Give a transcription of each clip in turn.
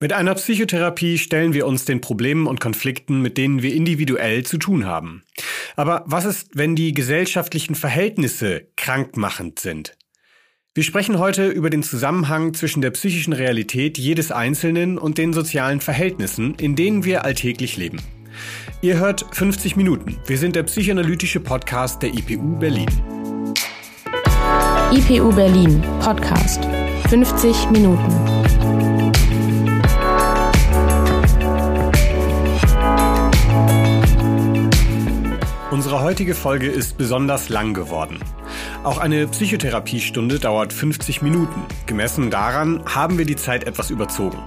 Mit einer Psychotherapie stellen wir uns den Problemen und Konflikten, mit denen wir individuell zu tun haben. Aber was ist, wenn die gesellschaftlichen Verhältnisse krankmachend sind? Wir sprechen heute über den Zusammenhang zwischen der psychischen Realität jedes Einzelnen und den sozialen Verhältnissen, in denen wir alltäglich leben. Ihr hört 50 Minuten. Wir sind der psychoanalytische Podcast der IPU Berlin. IPU Berlin Podcast 50 Minuten. Unsere heutige Folge ist besonders lang geworden. Auch eine Psychotherapiestunde dauert 50 Minuten. Gemessen daran haben wir die Zeit etwas überzogen.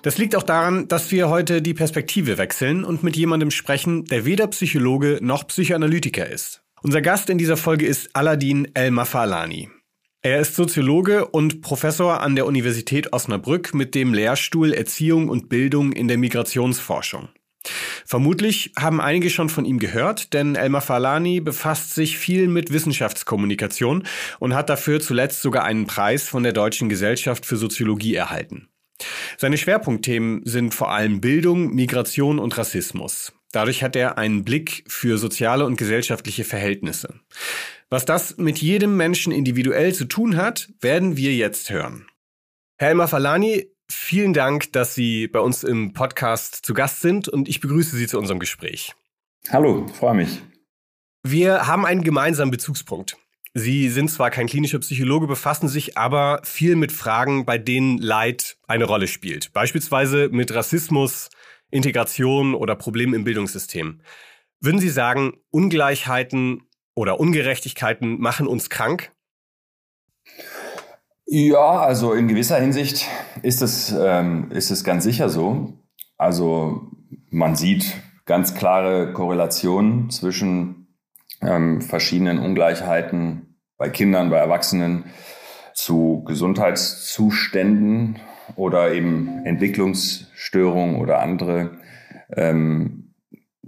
Das liegt auch daran, dass wir heute die Perspektive wechseln und mit jemandem sprechen, der weder Psychologe noch Psychoanalytiker ist. Unser Gast in dieser Folge ist Aladin El-Mafalani. Er ist Soziologe und Professor an der Universität Osnabrück mit dem Lehrstuhl Erziehung und Bildung in der Migrationsforschung. Vermutlich haben einige schon von ihm gehört, denn Elmar Falani befasst sich viel mit Wissenschaftskommunikation und hat dafür zuletzt sogar einen Preis von der Deutschen Gesellschaft für Soziologie erhalten. Seine Schwerpunktthemen sind vor allem Bildung, Migration und Rassismus. Dadurch hat er einen Blick für soziale und gesellschaftliche Verhältnisse. Was das mit jedem Menschen individuell zu tun hat, werden wir jetzt hören. Herr Elmar Falani, Vielen Dank, dass Sie bei uns im Podcast zu Gast sind und ich begrüße Sie zu unserem Gespräch. Hallo, freue mich. Wir haben einen gemeinsamen Bezugspunkt. Sie sind zwar kein klinischer Psychologe, befassen sich aber viel mit Fragen, bei denen Leid eine Rolle spielt. Beispielsweise mit Rassismus, Integration oder Problemen im Bildungssystem. Würden Sie sagen, Ungleichheiten oder Ungerechtigkeiten machen uns krank? Ja, also in gewisser Hinsicht ist es, ähm, ist es ganz sicher so. Also man sieht ganz klare Korrelationen zwischen ähm, verschiedenen Ungleichheiten bei Kindern, bei Erwachsenen zu Gesundheitszuständen oder eben Entwicklungsstörungen oder andere ähm,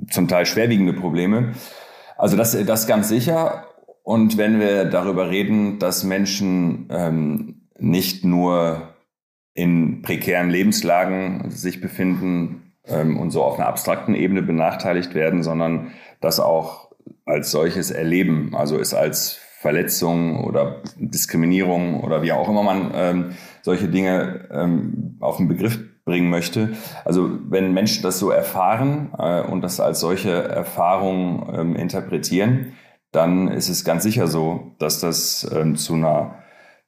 zum Teil schwerwiegende Probleme. Also das, das ganz sicher. Und wenn wir darüber reden, dass Menschen ähm, nicht nur in prekären Lebenslagen sich befinden ähm, und so auf einer abstrakten Ebene benachteiligt werden, sondern das auch als solches erleben, also es als Verletzung oder Diskriminierung oder wie auch immer man ähm, solche Dinge ähm, auf den Begriff bringen möchte. Also wenn Menschen das so erfahren äh, und das als solche Erfahrung ähm, interpretieren, dann ist es ganz sicher so, dass das ähm, zu einer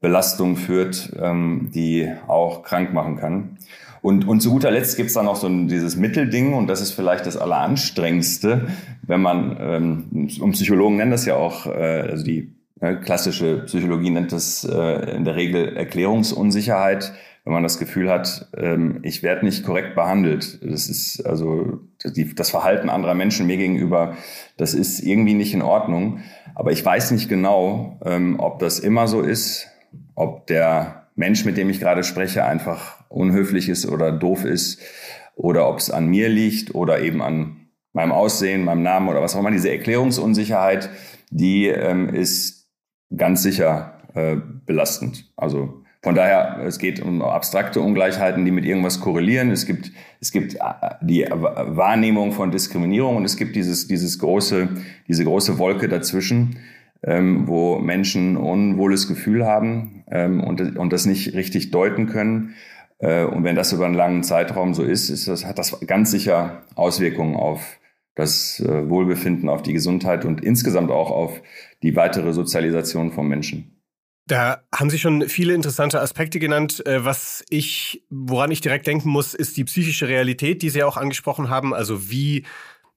Belastung führt, ähm, die auch krank machen kann. Und, und zu guter Letzt gibt es dann noch so dieses Mittelding und das ist vielleicht das Alleranstrengendste, wenn man, ähm, und Psychologen nennen das ja auch, äh, also die äh, klassische Psychologie nennt das äh, in der Regel Erklärungsunsicherheit, wenn man das Gefühl hat, ähm, ich werde nicht korrekt behandelt. Das ist also die, das Verhalten anderer Menschen mir gegenüber, das ist irgendwie nicht in Ordnung. Aber ich weiß nicht genau, ähm, ob das immer so ist, ob der Mensch, mit dem ich gerade spreche, einfach unhöflich ist oder doof ist oder ob es an mir liegt oder eben an meinem Aussehen, meinem Namen oder was auch immer. Diese Erklärungsunsicherheit, die ähm, ist ganz sicher äh, belastend. Also von daher, es geht um abstrakte Ungleichheiten, die mit irgendwas korrelieren. Es gibt, es gibt äh, die Wahrnehmung von Diskriminierung und es gibt dieses, dieses große, diese große Wolke dazwischen, ähm, wo Menschen unwohles Gefühl haben ähm, und, und das nicht richtig deuten können. Äh, und wenn das über einen langen Zeitraum so ist, ist das, hat das ganz sicher Auswirkungen auf das äh, Wohlbefinden, auf die Gesundheit und insgesamt auch auf die weitere Sozialisation von Menschen. Da haben Sie schon viele interessante Aspekte genannt. Äh, was ich, woran ich direkt denken muss, ist die psychische Realität, die Sie auch angesprochen haben. Also wie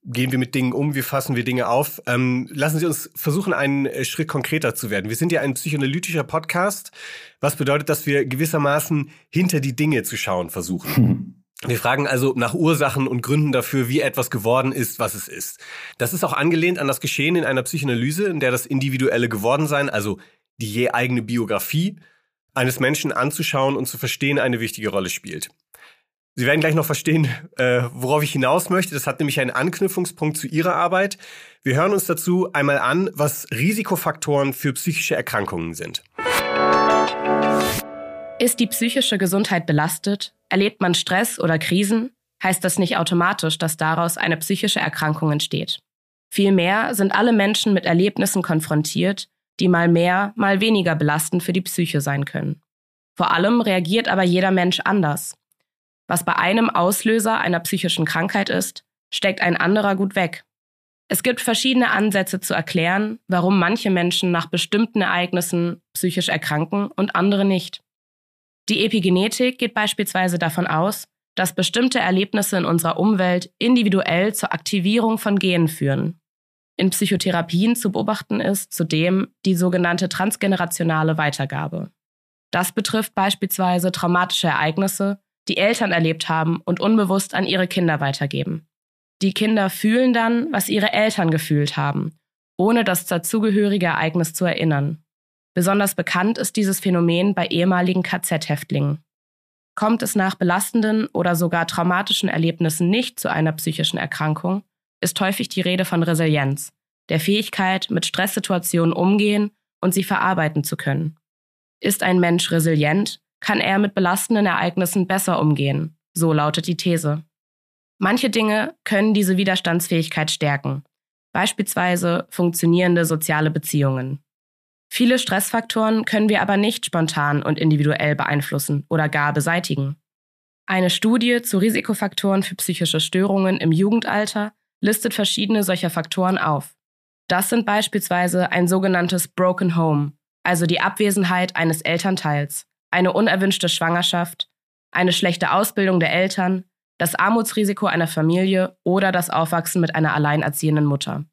gehen wir mit Dingen um, wie fassen wir Dinge auf. Ähm, lassen Sie uns versuchen, einen äh, Schritt konkreter zu werden. Wir sind ja ein psychoanalytischer Podcast, was bedeutet, dass wir gewissermaßen hinter die Dinge zu schauen versuchen. Wir fragen also nach Ursachen und Gründen dafür, wie etwas geworden ist, was es ist. Das ist auch angelehnt an das Geschehen in einer Psychoanalyse, in der das individuelle Gewordensein, also die je eigene Biografie eines Menschen anzuschauen und zu verstehen eine wichtige Rolle spielt. Sie werden gleich noch verstehen, äh, worauf ich hinaus möchte. Das hat nämlich einen Anknüpfungspunkt zu Ihrer Arbeit. Wir hören uns dazu einmal an, was Risikofaktoren für psychische Erkrankungen sind. Ist die psychische Gesundheit belastet, erlebt man Stress oder Krisen, heißt das nicht automatisch, dass daraus eine psychische Erkrankung entsteht. Vielmehr sind alle Menschen mit Erlebnissen konfrontiert, die mal mehr, mal weniger belastend für die Psyche sein können. Vor allem reagiert aber jeder Mensch anders. Was bei einem Auslöser einer psychischen Krankheit ist, steckt ein anderer gut weg. Es gibt verschiedene Ansätze zu erklären, warum manche Menschen nach bestimmten Ereignissen psychisch erkranken und andere nicht. Die Epigenetik geht beispielsweise davon aus, dass bestimmte Erlebnisse in unserer Umwelt individuell zur Aktivierung von Genen führen. In Psychotherapien zu beobachten ist zudem die sogenannte transgenerationale Weitergabe. Das betrifft beispielsweise traumatische Ereignisse, die Eltern erlebt haben und unbewusst an ihre Kinder weitergeben. Die Kinder fühlen dann, was ihre Eltern gefühlt haben, ohne das dazugehörige Ereignis zu erinnern. Besonders bekannt ist dieses Phänomen bei ehemaligen KZ-Häftlingen. Kommt es nach belastenden oder sogar traumatischen Erlebnissen nicht zu einer psychischen Erkrankung, ist häufig die Rede von Resilienz, der Fähigkeit, mit Stresssituationen umgehen und sie verarbeiten zu können. Ist ein Mensch resilient, kann er mit belastenden Ereignissen besser umgehen, so lautet die These. Manche Dinge können diese Widerstandsfähigkeit stärken, beispielsweise funktionierende soziale Beziehungen. Viele Stressfaktoren können wir aber nicht spontan und individuell beeinflussen oder gar beseitigen. Eine Studie zu Risikofaktoren für psychische Störungen im Jugendalter listet verschiedene solcher Faktoren auf. Das sind beispielsweise ein sogenanntes Broken Home, also die Abwesenheit eines Elternteils, eine unerwünschte Schwangerschaft, eine schlechte Ausbildung der Eltern, das Armutsrisiko einer Familie oder das Aufwachsen mit einer alleinerziehenden Mutter.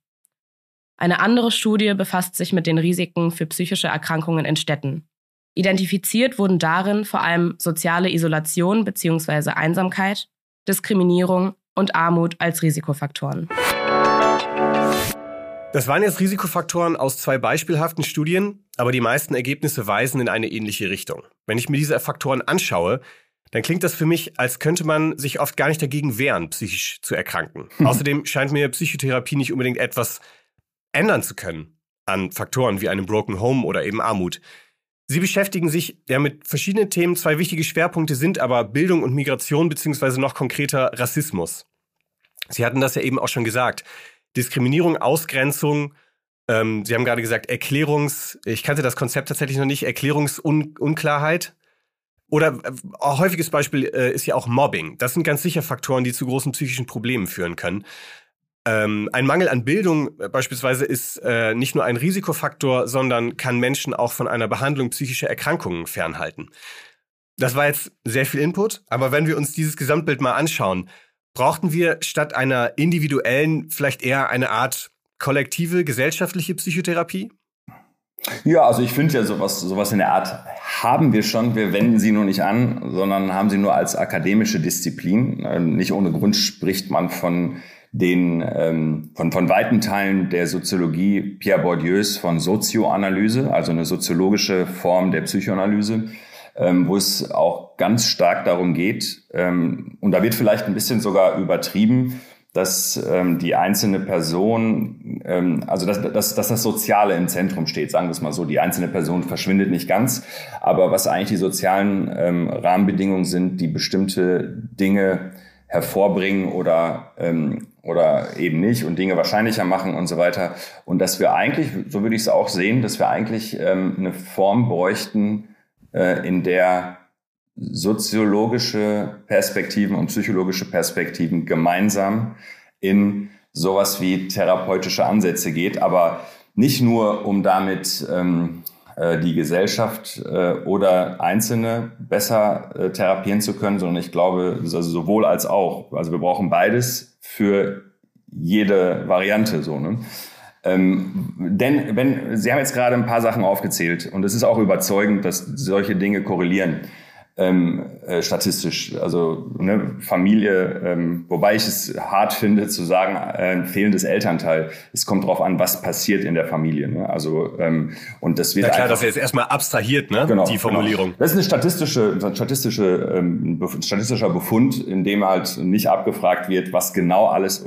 Eine andere Studie befasst sich mit den Risiken für psychische Erkrankungen in Städten. Identifiziert wurden darin vor allem soziale Isolation bzw. Einsamkeit, Diskriminierung und Armut als Risikofaktoren. Das waren jetzt Risikofaktoren aus zwei beispielhaften Studien, aber die meisten Ergebnisse weisen in eine ähnliche Richtung. Wenn ich mir diese Faktoren anschaue, dann klingt das für mich, als könnte man sich oft gar nicht dagegen wehren, psychisch zu erkranken. Außerdem scheint mir Psychotherapie nicht unbedingt etwas ändern zu können an Faktoren wie einem Broken Home oder eben Armut. Sie beschäftigen sich ja mit verschiedenen Themen. Zwei wichtige Schwerpunkte sind aber Bildung und Migration beziehungsweise noch konkreter Rassismus. Sie hatten das ja eben auch schon gesagt. Diskriminierung, Ausgrenzung. Ähm, Sie haben gerade gesagt Erklärungs. Ich kannte das Konzept tatsächlich noch nicht. Erklärungsunklarheit. Oder äh, häufiges Beispiel äh, ist ja auch Mobbing. Das sind ganz sicher Faktoren, die zu großen psychischen Problemen führen können. Ähm, ein Mangel an Bildung äh, beispielsweise ist äh, nicht nur ein Risikofaktor, sondern kann Menschen auch von einer Behandlung psychischer Erkrankungen fernhalten. Das war jetzt sehr viel Input, aber wenn wir uns dieses Gesamtbild mal anschauen, brauchten wir statt einer individuellen vielleicht eher eine Art kollektive gesellschaftliche Psychotherapie? Ja, also ich finde ja sowas, sowas in der Art haben wir schon. Wir wenden sie nur nicht an, sondern haben sie nur als akademische Disziplin. Äh, nicht ohne Grund spricht man von den ähm, von, von weiten Teilen der Soziologie Pierre Bourdieus von Sozioanalyse, also eine soziologische Form der Psychoanalyse, ähm, wo es auch ganz stark darum geht, ähm, und da wird vielleicht ein bisschen sogar übertrieben, dass ähm, die einzelne Person, ähm, also dass, dass, dass das Soziale im Zentrum steht, sagen wir es mal so. Die einzelne Person verschwindet nicht ganz, aber was eigentlich die sozialen ähm, Rahmenbedingungen sind, die bestimmte Dinge hervorbringen oder ähm, oder eben nicht und Dinge wahrscheinlicher machen und so weiter. Und dass wir eigentlich, so würde ich es auch sehen, dass wir eigentlich ähm, eine Form bräuchten, äh, in der soziologische Perspektiven und psychologische Perspektiven gemeinsam in sowas wie therapeutische Ansätze geht, aber nicht nur, um damit ähm, äh, die Gesellschaft äh, oder Einzelne besser äh, therapieren zu können, sondern ich glaube, also sowohl als auch. Also wir brauchen beides für jede Variante so. Ne? Ähm, denn wenn Sie haben jetzt gerade ein paar Sachen aufgezählt und es ist auch überzeugend, dass solche Dinge korrelieren ähm, äh, statistisch. Also ne, Familie, ähm, wobei ich es hart finde zu sagen, äh, ein fehlendes Elternteil. Es kommt darauf an, was passiert in der Familie. Ne? Also und das wird Na klar, einfach, das ist jetzt erstmal abstrahiert, ne? Genau, die Formulierung. Genau. Das ist eine statistische, statistische, statistischer Befund, in dem halt nicht abgefragt wird, was genau alles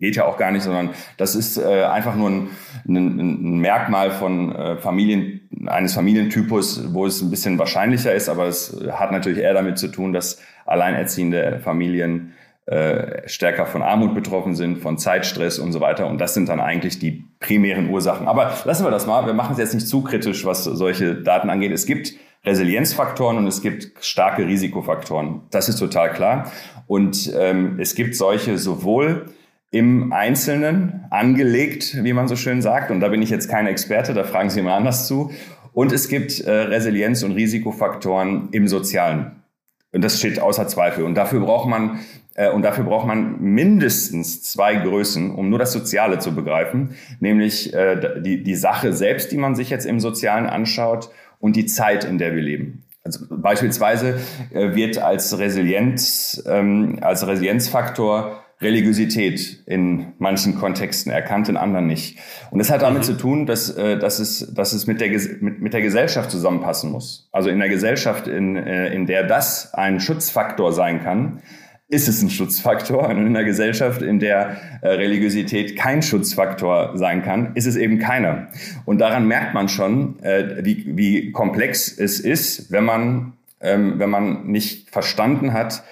geht ja auch gar nicht, sondern das ist äh, einfach nur ein, ein, ein Merkmal von äh, Familien, eines Familientypus, wo es ein bisschen wahrscheinlicher ist, aber es hat natürlich eher damit zu tun, dass alleinerziehende Familien äh, stärker von Armut betroffen sind, von Zeitstress und so weiter. Und das sind dann eigentlich die primären Ursachen. Aber lassen wir das mal. Wir machen es jetzt nicht zu kritisch, was solche Daten angeht. Es gibt Resilienzfaktoren und es gibt starke Risikofaktoren. Das ist total klar. Und ähm, es gibt solche sowohl im Einzelnen angelegt, wie man so schön sagt. Und da bin ich jetzt kein Experte, da fragen Sie mal anders zu. Und es gibt äh, Resilienz- und Risikofaktoren im Sozialen. Und das steht außer Zweifel. Und dafür braucht man äh, und dafür braucht man mindestens zwei Größen, um nur das Soziale zu begreifen, nämlich äh, die, die Sache selbst, die man sich jetzt im Sozialen anschaut und die Zeit, in der wir leben. Also beispielsweise äh, wird als Resilienz, ähm, als Resilienzfaktor Religiosität in manchen Kontexten erkannt, in anderen nicht. Und das hat damit mhm. zu tun, dass, äh, dass, es, dass es mit der, mit, mit der Gesellschaft zusammenpassen muss. Also in der Gesellschaft, in, äh, in der das ein Schutzfaktor sein kann, ist es ein Schutzfaktor. Und in einer Gesellschaft, in der äh, Religiosität kein Schutzfaktor sein kann, ist es eben keiner. Und daran merkt man schon, äh, wie, wie komplex es ist, wenn man, ähm, wenn man nicht verstanden hat,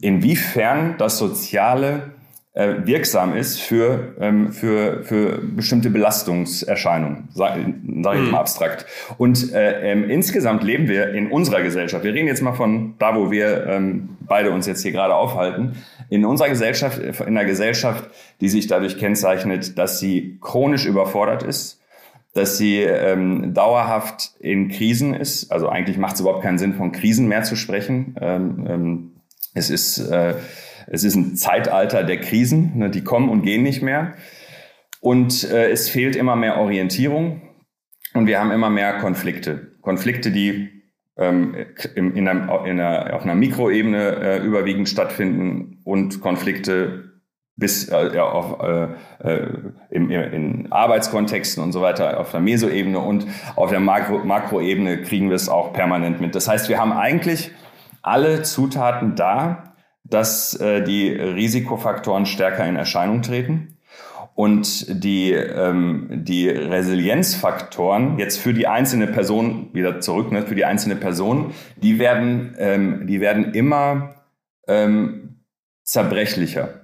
inwiefern das Soziale äh, wirksam ist für, ähm, für, für bestimmte Belastungserscheinungen, sage sag ich mhm. mal abstrakt. Und äh, ähm, insgesamt leben wir in unserer Gesellschaft, wir reden jetzt mal von da, wo wir ähm, beide uns jetzt hier gerade aufhalten, in unserer Gesellschaft, in einer Gesellschaft, die sich dadurch kennzeichnet, dass sie chronisch überfordert ist, dass sie ähm, dauerhaft in Krisen ist. Also eigentlich macht es überhaupt keinen Sinn, von Krisen mehr zu sprechen. Ähm, ähm, es ist, äh, es ist ein Zeitalter der Krisen, ne, die kommen und gehen nicht mehr. Und äh, es fehlt immer mehr Orientierung und wir haben immer mehr Konflikte. Konflikte, die ähm, in, in einer, in einer, auf einer Mikroebene äh, überwiegend stattfinden und Konflikte bis äh, ja, auf, äh, äh in, in Arbeitskontexten und so weiter auf der Mesoebene und auf der Makro, Makroebene kriegen wir es auch permanent mit. Das heißt, wir haben eigentlich alle Zutaten da, dass äh, die Risikofaktoren stärker in Erscheinung treten. Und die, ähm, die Resilienzfaktoren jetzt für die einzelne Person, wieder zurück, ne, für die einzelne Person, die werden, ähm, die werden immer ähm, zerbrechlicher.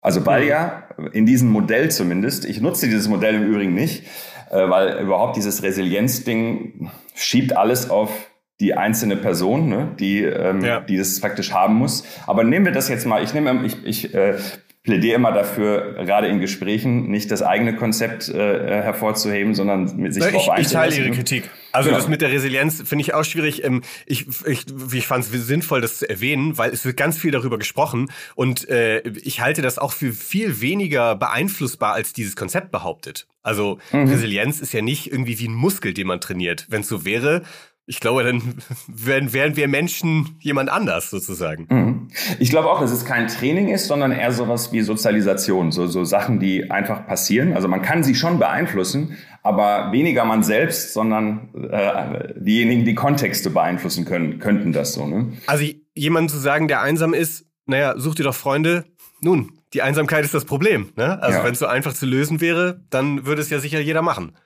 Also weil ja in diesem Modell zumindest, ich nutze dieses Modell im Übrigen nicht, äh, weil überhaupt dieses Resilienzding schiebt alles auf die einzelne Person, ne, die, ähm, ja. die das praktisch haben muss. Aber nehmen wir das jetzt mal, ich nehme, ich, ich äh, plädiere immer dafür, gerade in Gesprächen nicht das eigene Konzept äh, hervorzuheben, sondern mit sich Na, darauf Ich teile Ihre Kritik. Also genau. das mit der Resilienz finde ich auch schwierig. Ähm, ich, ich, ich fand es sinnvoll, das zu erwähnen, weil es wird ganz viel darüber gesprochen und äh, ich halte das auch für viel weniger beeinflussbar, als dieses Konzept behauptet. Also mhm. Resilienz ist ja nicht irgendwie wie ein Muskel, den man trainiert. Wenn es so wäre, ich glaube, dann wären, wären wir Menschen jemand anders sozusagen. Mhm. Ich glaube auch, dass es kein Training ist, sondern eher sowas wie Sozialisation, so, so Sachen, die einfach passieren. Also man kann sie schon beeinflussen, aber weniger man selbst, sondern äh, diejenigen, die Kontexte beeinflussen können, könnten das so. Ne? Also jemand zu sagen, der einsam ist, naja, such dir doch Freunde. Nun, die Einsamkeit ist das Problem. Ne? Also ja. wenn es so einfach zu lösen wäre, dann würde es ja sicher jeder machen.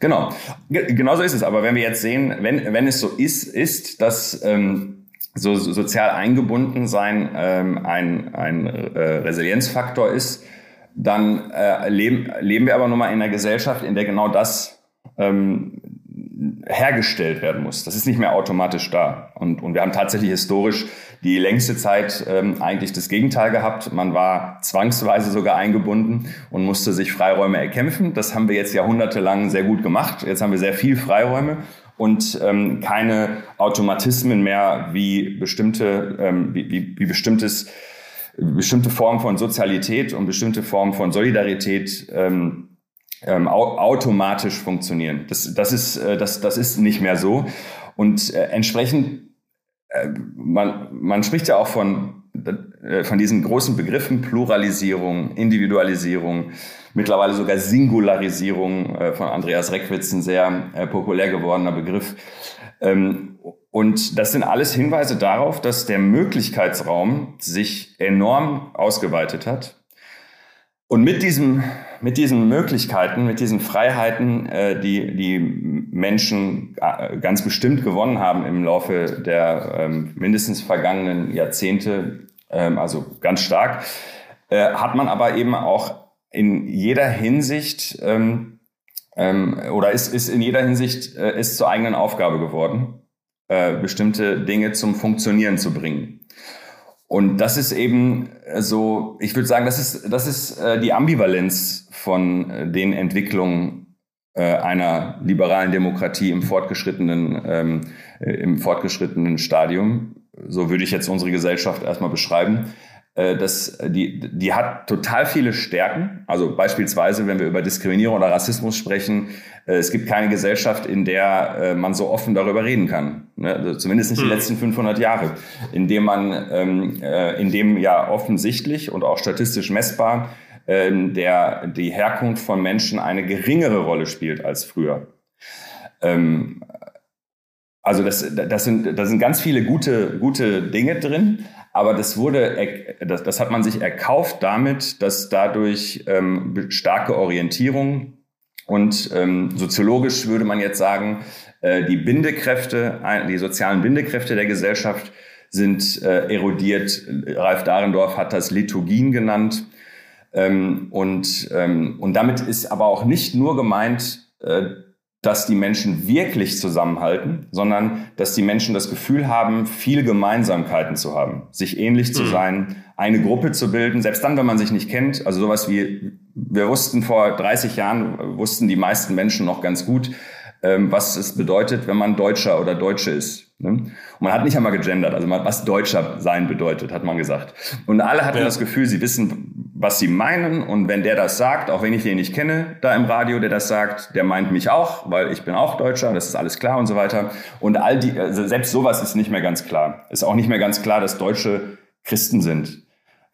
Genau, genauso ist es. Aber wenn wir jetzt sehen, wenn, wenn es so ist, ist, dass ähm, so, so sozial eingebunden sein ähm, ein, ein äh, Resilienzfaktor ist, dann äh, leben, leben wir aber nun mal in einer Gesellschaft, in der genau das ähm, hergestellt werden muss. Das ist nicht mehr automatisch da. Und, und wir haben tatsächlich historisch die längste Zeit ähm, eigentlich das Gegenteil gehabt. Man war zwangsweise sogar eingebunden und musste sich Freiräume erkämpfen. Das haben wir jetzt jahrhundertelang sehr gut gemacht. Jetzt haben wir sehr viel Freiräume und ähm, keine Automatismen mehr, wie bestimmte, ähm, wie, wie, wie bestimmtes, bestimmte Formen von Sozialität und bestimmte Formen von Solidarität ähm, ähm, automatisch funktionieren. Das, das, ist, äh, das, das ist nicht mehr so. Und äh, entsprechend man, man spricht ja auch von, äh, von diesen großen Begriffen Pluralisierung, Individualisierung, mittlerweile sogar Singularisierung äh, von Andreas Reckwitz, ein sehr populär gewordener Begriff. Ähm, und das sind alles Hinweise darauf, dass der Möglichkeitsraum sich enorm ausgeweitet hat. Und mit diesem, mit diesen Möglichkeiten, mit diesen Freiheiten, äh, die die Menschen äh, ganz bestimmt gewonnen haben im Laufe der ähm, mindestens vergangenen Jahrzehnte, ähm, also ganz stark, äh, hat man aber eben auch in jeder Hinsicht ähm, ähm, oder ist, ist in jeder Hinsicht äh, ist zur eigenen Aufgabe geworden, äh, bestimmte Dinge zum Funktionieren zu bringen. Und das ist eben äh, so, ich würde sagen, das ist, das ist äh, die Ambivalenz von äh, den Entwicklungen äh, einer liberalen Demokratie im fortgeschrittenen, ähm, äh, im fortgeschrittenen Stadium. So würde ich jetzt unsere Gesellschaft erstmal beschreiben. Äh, das, die, die hat total viele Stärken. Also beispielsweise, wenn wir über Diskriminierung oder Rassismus sprechen, äh, es gibt keine Gesellschaft, in der äh, man so offen darüber reden kann. Ne? Also zumindest nicht die hm. letzten 500 Jahre, in dem man, ähm, in dem ja offensichtlich und auch statistisch messbar ähm, der, die Herkunft von Menschen eine geringere Rolle spielt als früher. Ähm, also das, das, sind, das sind ganz viele gute, gute Dinge drin, aber das wurde, das, das hat man sich erkauft damit, dass dadurch ähm, starke Orientierung und ähm, soziologisch würde man jetzt sagen, äh, die Bindekräfte, die sozialen Bindekräfte der Gesellschaft sind äh, erodiert. Ralf Dahrendorf hat das Liturgien genannt. Ähm, und, ähm, und damit ist aber auch nicht nur gemeint, äh, dass die Menschen wirklich zusammenhalten, sondern dass die Menschen das Gefühl haben, viele Gemeinsamkeiten zu haben, sich ähnlich zu mhm. sein, eine Gruppe zu bilden, selbst dann, wenn man sich nicht kennt. Also sowas wie, wir wussten vor 30 Jahren, wussten die meisten Menschen noch ganz gut, ähm, was es bedeutet, wenn man Deutscher oder Deutsche ist. Ne? Und man hat nicht einmal gegendert, also was Deutscher sein bedeutet, hat man gesagt. Und alle hatten ja. das Gefühl, sie wissen, was sie meinen. Und wenn der das sagt, auch wenn ich den nicht kenne, da im Radio, der das sagt, der meint mich auch, weil ich bin auch Deutscher, das ist alles klar und so weiter. Und all die, also selbst sowas ist nicht mehr ganz klar. Ist auch nicht mehr ganz klar, dass Deutsche Christen sind.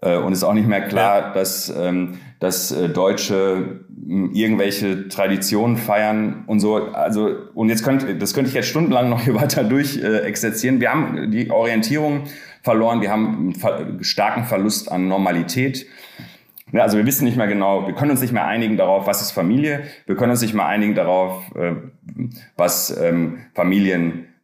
Äh, und ist auch nicht mehr klar, dass, ähm, dass äh, Deutsche hm, irgendwelche Traditionen feiern und so. Also, und jetzt könnte, das könnte ich jetzt stundenlang noch hier weiter durch äh, exerzieren. Wir haben die Orientierung verloren, wir haben einen starken Verlust an Normalität. Also wir wissen nicht mehr genau, wir können uns nicht mehr einigen darauf, was ist Familie. Wir können uns nicht mehr einigen darauf, was ähm,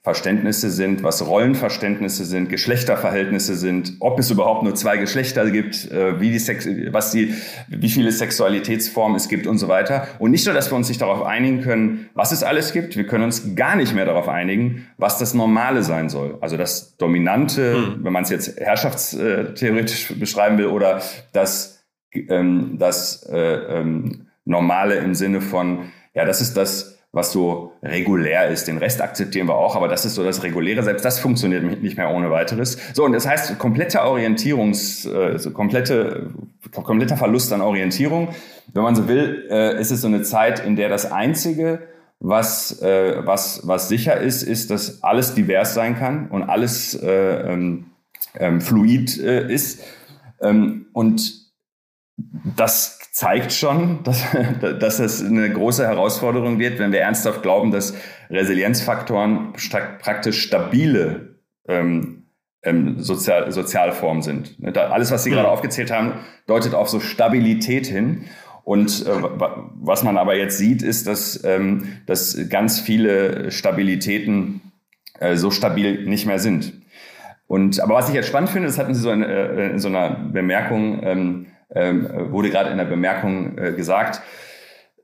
Familienverständnisse sind, was Rollenverständnisse sind, Geschlechterverhältnisse sind, ob es überhaupt nur zwei Geschlechter gibt, äh, wie die Sex was die, wie viele Sexualitätsformen es gibt und so weiter. Und nicht nur, dass wir uns nicht darauf einigen können, was es alles gibt, wir können uns gar nicht mehr darauf einigen, was das Normale sein soll. Also das Dominante, hm. wenn man es jetzt herrschaftstheoretisch beschreiben will, oder das ähm, das äh, ähm, Normale im Sinne von, ja, das ist das, was so regulär ist. Den Rest akzeptieren wir auch, aber das ist so das Reguläre. Selbst das funktioniert nicht mehr ohne weiteres. So, und das heißt, komplette Orientierungs, äh, so komplette, kompletter Verlust an Orientierung. Wenn man so will, äh, ist es so eine Zeit, in der das Einzige, was, äh, was, was sicher ist, ist, dass alles divers sein kann und alles äh, ähm, ähm, fluid äh, ist. Ähm, und das zeigt schon, dass, dass es eine große Herausforderung wird, wenn wir ernsthaft glauben, dass Resilienzfaktoren praktisch stabile ähm, ähm, Sozial Sozialformen sind. Ne, alles, was Sie gerade aufgezählt haben, deutet auf so Stabilität hin. Und äh, was man aber jetzt sieht, ist, dass, ähm, dass ganz viele Stabilitäten äh, so stabil nicht mehr sind. Und aber was ich jetzt spannend finde, das hatten Sie so in, äh, in so einer Bemerkung ähm, wurde gerade in der Bemerkung äh, gesagt,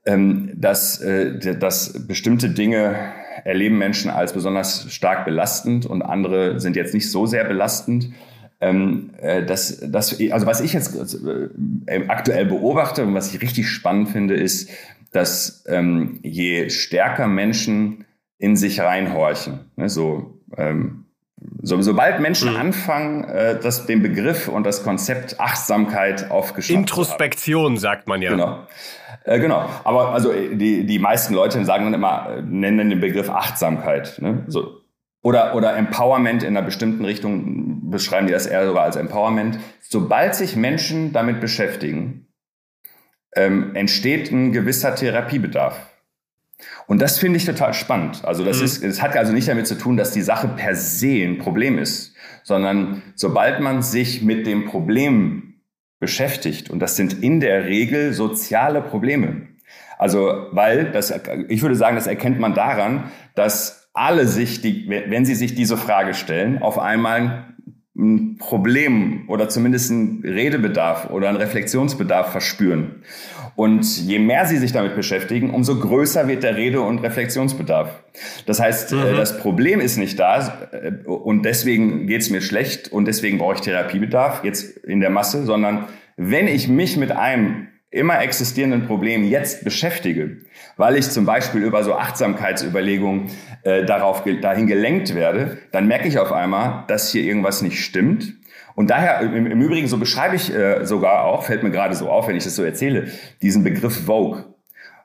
ähm, dass, äh, dass bestimmte Dinge erleben Menschen als besonders stark belastend und andere sind jetzt nicht so sehr belastend. Ähm, äh, das, das, also was ich jetzt aktuell beobachte und was ich richtig spannend finde, ist, dass ähm, je stärker Menschen in sich reinhorchen, ne, so ähm, so, sobald Menschen mhm. anfangen, äh, das, den Begriff und das Konzept Achtsamkeit aufgeschrieben Introspektion sagt man ja. Genau. Äh, genau. Aber also die, die meisten Leute sagen dann immer, äh, nennen den Begriff Achtsamkeit. Ne? So. Oder, oder Empowerment in einer bestimmten Richtung beschreiben die das eher sogar als Empowerment. Sobald sich Menschen damit beschäftigen, ähm, entsteht ein gewisser Therapiebedarf. Und das finde ich total spannend. Also das mhm. ist, es hat also nicht damit zu tun, dass die Sache per se ein Problem ist, sondern sobald man sich mit dem Problem beschäftigt. Und das sind in der Regel soziale Probleme. Also, weil das, ich würde sagen, das erkennt man daran, dass alle sich die, wenn sie sich diese Frage stellen, auf einmal ein Problem oder zumindest einen Redebedarf oder einen Reflexionsbedarf verspüren. Und je mehr sie sich damit beschäftigen, umso größer wird der Rede- und Reflexionsbedarf. Das heißt, äh, mhm. das Problem ist nicht da äh, und deswegen geht es mir schlecht und deswegen brauche ich Therapiebedarf jetzt in der Masse, sondern wenn ich mich mit einem immer existierenden Problem jetzt beschäftige, weil ich zum Beispiel über so Achtsamkeitsüberlegungen äh, darauf dahin gelenkt werde, dann merke ich auf einmal, dass hier irgendwas nicht stimmt. Und daher, im, im Übrigen, so beschreibe ich äh, sogar auch, fällt mir gerade so auf, wenn ich das so erzähle, diesen Begriff Vogue.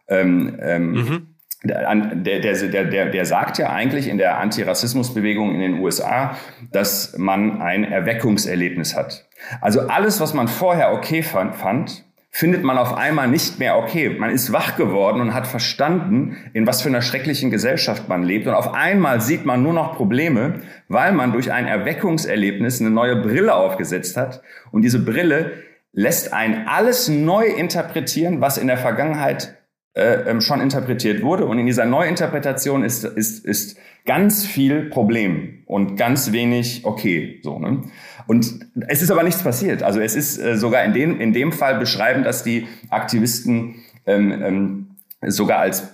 Ähm, ähm, mhm. Der, der, der, der, der sagt ja eigentlich in der Antirassismusbewegung in den USA, dass man ein Erweckungserlebnis hat. Also alles, was man vorher okay fand, fand findet man auf einmal nicht mehr okay. Man ist wach geworden und hat verstanden, in was für einer schrecklichen Gesellschaft man lebt. Und auf einmal sieht man nur noch Probleme, weil man durch ein Erweckungserlebnis eine neue Brille aufgesetzt hat. Und diese Brille lässt ein alles neu interpretieren, was in der Vergangenheit äh, ähm, schon interpretiert wurde. Und in dieser Neuinterpretation ist, ist, ist ganz viel Problem und ganz wenig okay. So, ne? Und es ist aber nichts passiert. Also es ist äh, sogar in dem, in dem Fall beschreiben, dass die Aktivisten ähm, ähm, sogar als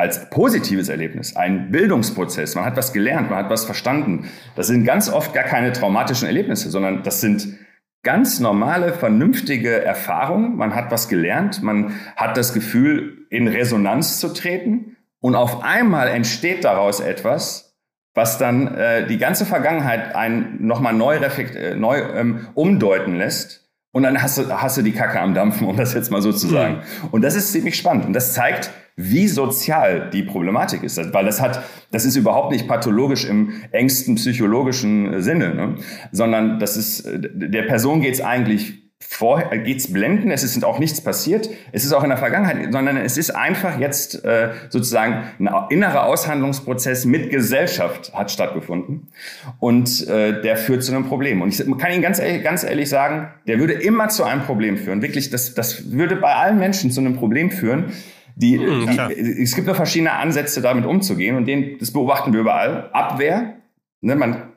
als positives Erlebnis, ein Bildungsprozess. Man hat was gelernt, man hat was verstanden. Das sind ganz oft gar keine traumatischen Erlebnisse, sondern das sind ganz normale, vernünftige Erfahrungen. Man hat was gelernt, man hat das Gefühl, in Resonanz zu treten und auf einmal entsteht daraus etwas, was dann äh, die ganze Vergangenheit einen nochmal neu, reflekt, äh, neu ähm, umdeuten lässt. Und dann hast du, hast du die Kacke am Dampfen, um das jetzt mal so zu mhm. sagen. Mhm. Und das ist ziemlich spannend. Und das zeigt, wie sozial die Problematik ist. Weil das hat, das ist überhaupt nicht pathologisch im engsten psychologischen Sinne, ne? sondern das ist, der Person geht es eigentlich vorher geht's blenden, es ist auch nichts passiert, es ist auch in der Vergangenheit, sondern es ist einfach jetzt äh, sozusagen ein innerer Aushandlungsprozess mit Gesellschaft hat stattgefunden und äh, der führt zu einem Problem. Und ich kann Ihnen ganz ehrlich, ganz ehrlich sagen, der würde immer zu einem Problem führen. Wirklich, das, das würde bei allen Menschen zu einem Problem führen. Die, mhm, die, es gibt nur verschiedene Ansätze, damit umzugehen und den, das beobachten wir überall. Abwehr, ne, man